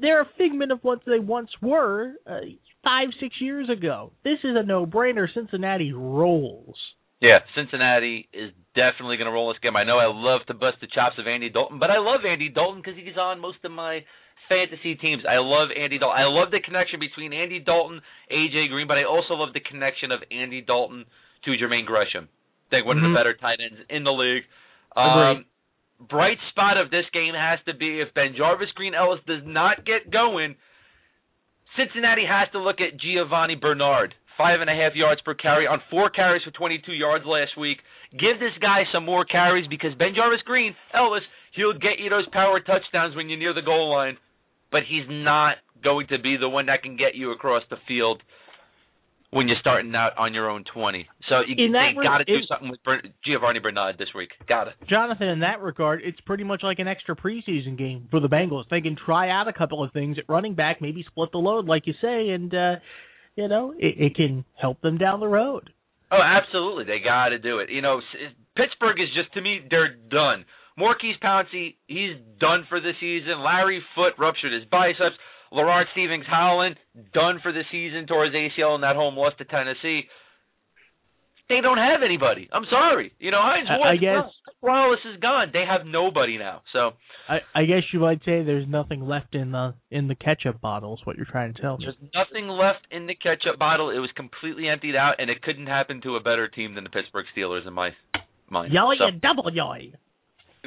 Speaker 3: they're a figment of what they once were uh, five, six years ago. This is a no-brainer. Cincinnati rolls.
Speaker 1: Yeah, Cincinnati is definitely going to roll this game. I know I love to bust the chops of Andy Dalton, but I love Andy Dalton because he's on most of my fantasy teams. I love Andy Dalton. I love the connection between Andy Dalton, AJ Green, but I also love the connection of Andy Dalton to Jermaine Gresham. I think one
Speaker 3: mm-hmm.
Speaker 1: of the better tight ends in the league. Um, bright spot of this game has to be if BenJarvus Green-Ellis does not get going, Cincinnati has to look at Giovani Bernard. Five and a half yards per carry on four carries for 22 yards last week. Give this guy some more carries because BenJarvus Green, Ellis, he'll get you those power touchdowns when you're near the goal line but he's not going to be the one that can get you across the field when you're starting out on your own 20. So you, they got to do something with Giovani Bernard this week. Got it.
Speaker 3: Jonathan, in that regard, it's pretty much like an extra preseason game for the Bengals. They can try out a couple of things at running back, maybe split the load, like you say, and uh, you know it, it can help them down the road.
Speaker 1: Oh, absolutely, they got to do it. You know, Pittsburgh is just to me they're done. Maurkice Pouncey, he's done for the season. Larry Foote ruptured his biceps. LaRod Stephens-Howling done for the season towards ACL in that home loss to Tennessee. They don't have anybody. I'm sorry. You know, Hines
Speaker 3: I, I guess
Speaker 1: Wallace is gone. They have nobody now. So
Speaker 3: I, I guess you might say there's nothing left in the in the ketchup bottle. Is what you're trying to tell me?
Speaker 1: There's nothing left in the ketchup bottle. It was completely emptied out, and it couldn't happen to a better team than the Pittsburgh Steelers in my mind.
Speaker 3: Yoy
Speaker 1: so.
Speaker 3: and double yoy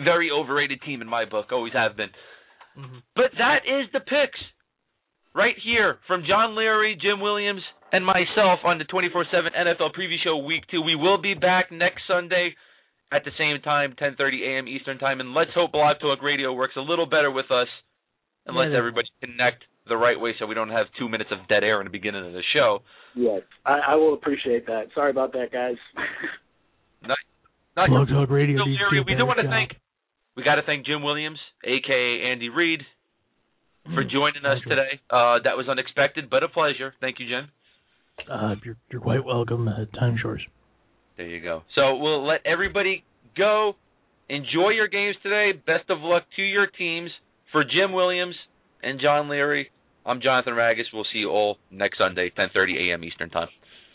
Speaker 1: very overrated team in my book. Always have been.
Speaker 3: Mm-hmm.
Speaker 1: But that is the picks right here from John Leary, Jim Williams, and myself on the 24/7 NFL Preview Show Week Two. We will be back next Sunday at the same time, 10:30 a.m. Eastern Time, and let's hope Blog Talk Radio works a little better with us and lets everybody connect the right way, so we don't have two minutes of dead air in the beginning of the show.
Speaker 2: Yes, I, I will appreciate that. Sorry about that, guys.
Speaker 1: not, not
Speaker 3: Blog Talk Radio.
Speaker 1: we do want to thank we got to thank Jim Williams, aka Andy Reid, for mm, joining us today. Uh, that was unexpected, but a pleasure. Thank you, Jim.
Speaker 3: Uh, you're, you're quite welcome. Uh, time shores.
Speaker 1: There you go. So we'll let everybody go. Enjoy your games today. Best of luck to your teams. For Jim Williams and John Leary, I'm Jonathan Ragus. We'll see you all next Sunday, 10:30 a.m. Eastern Time.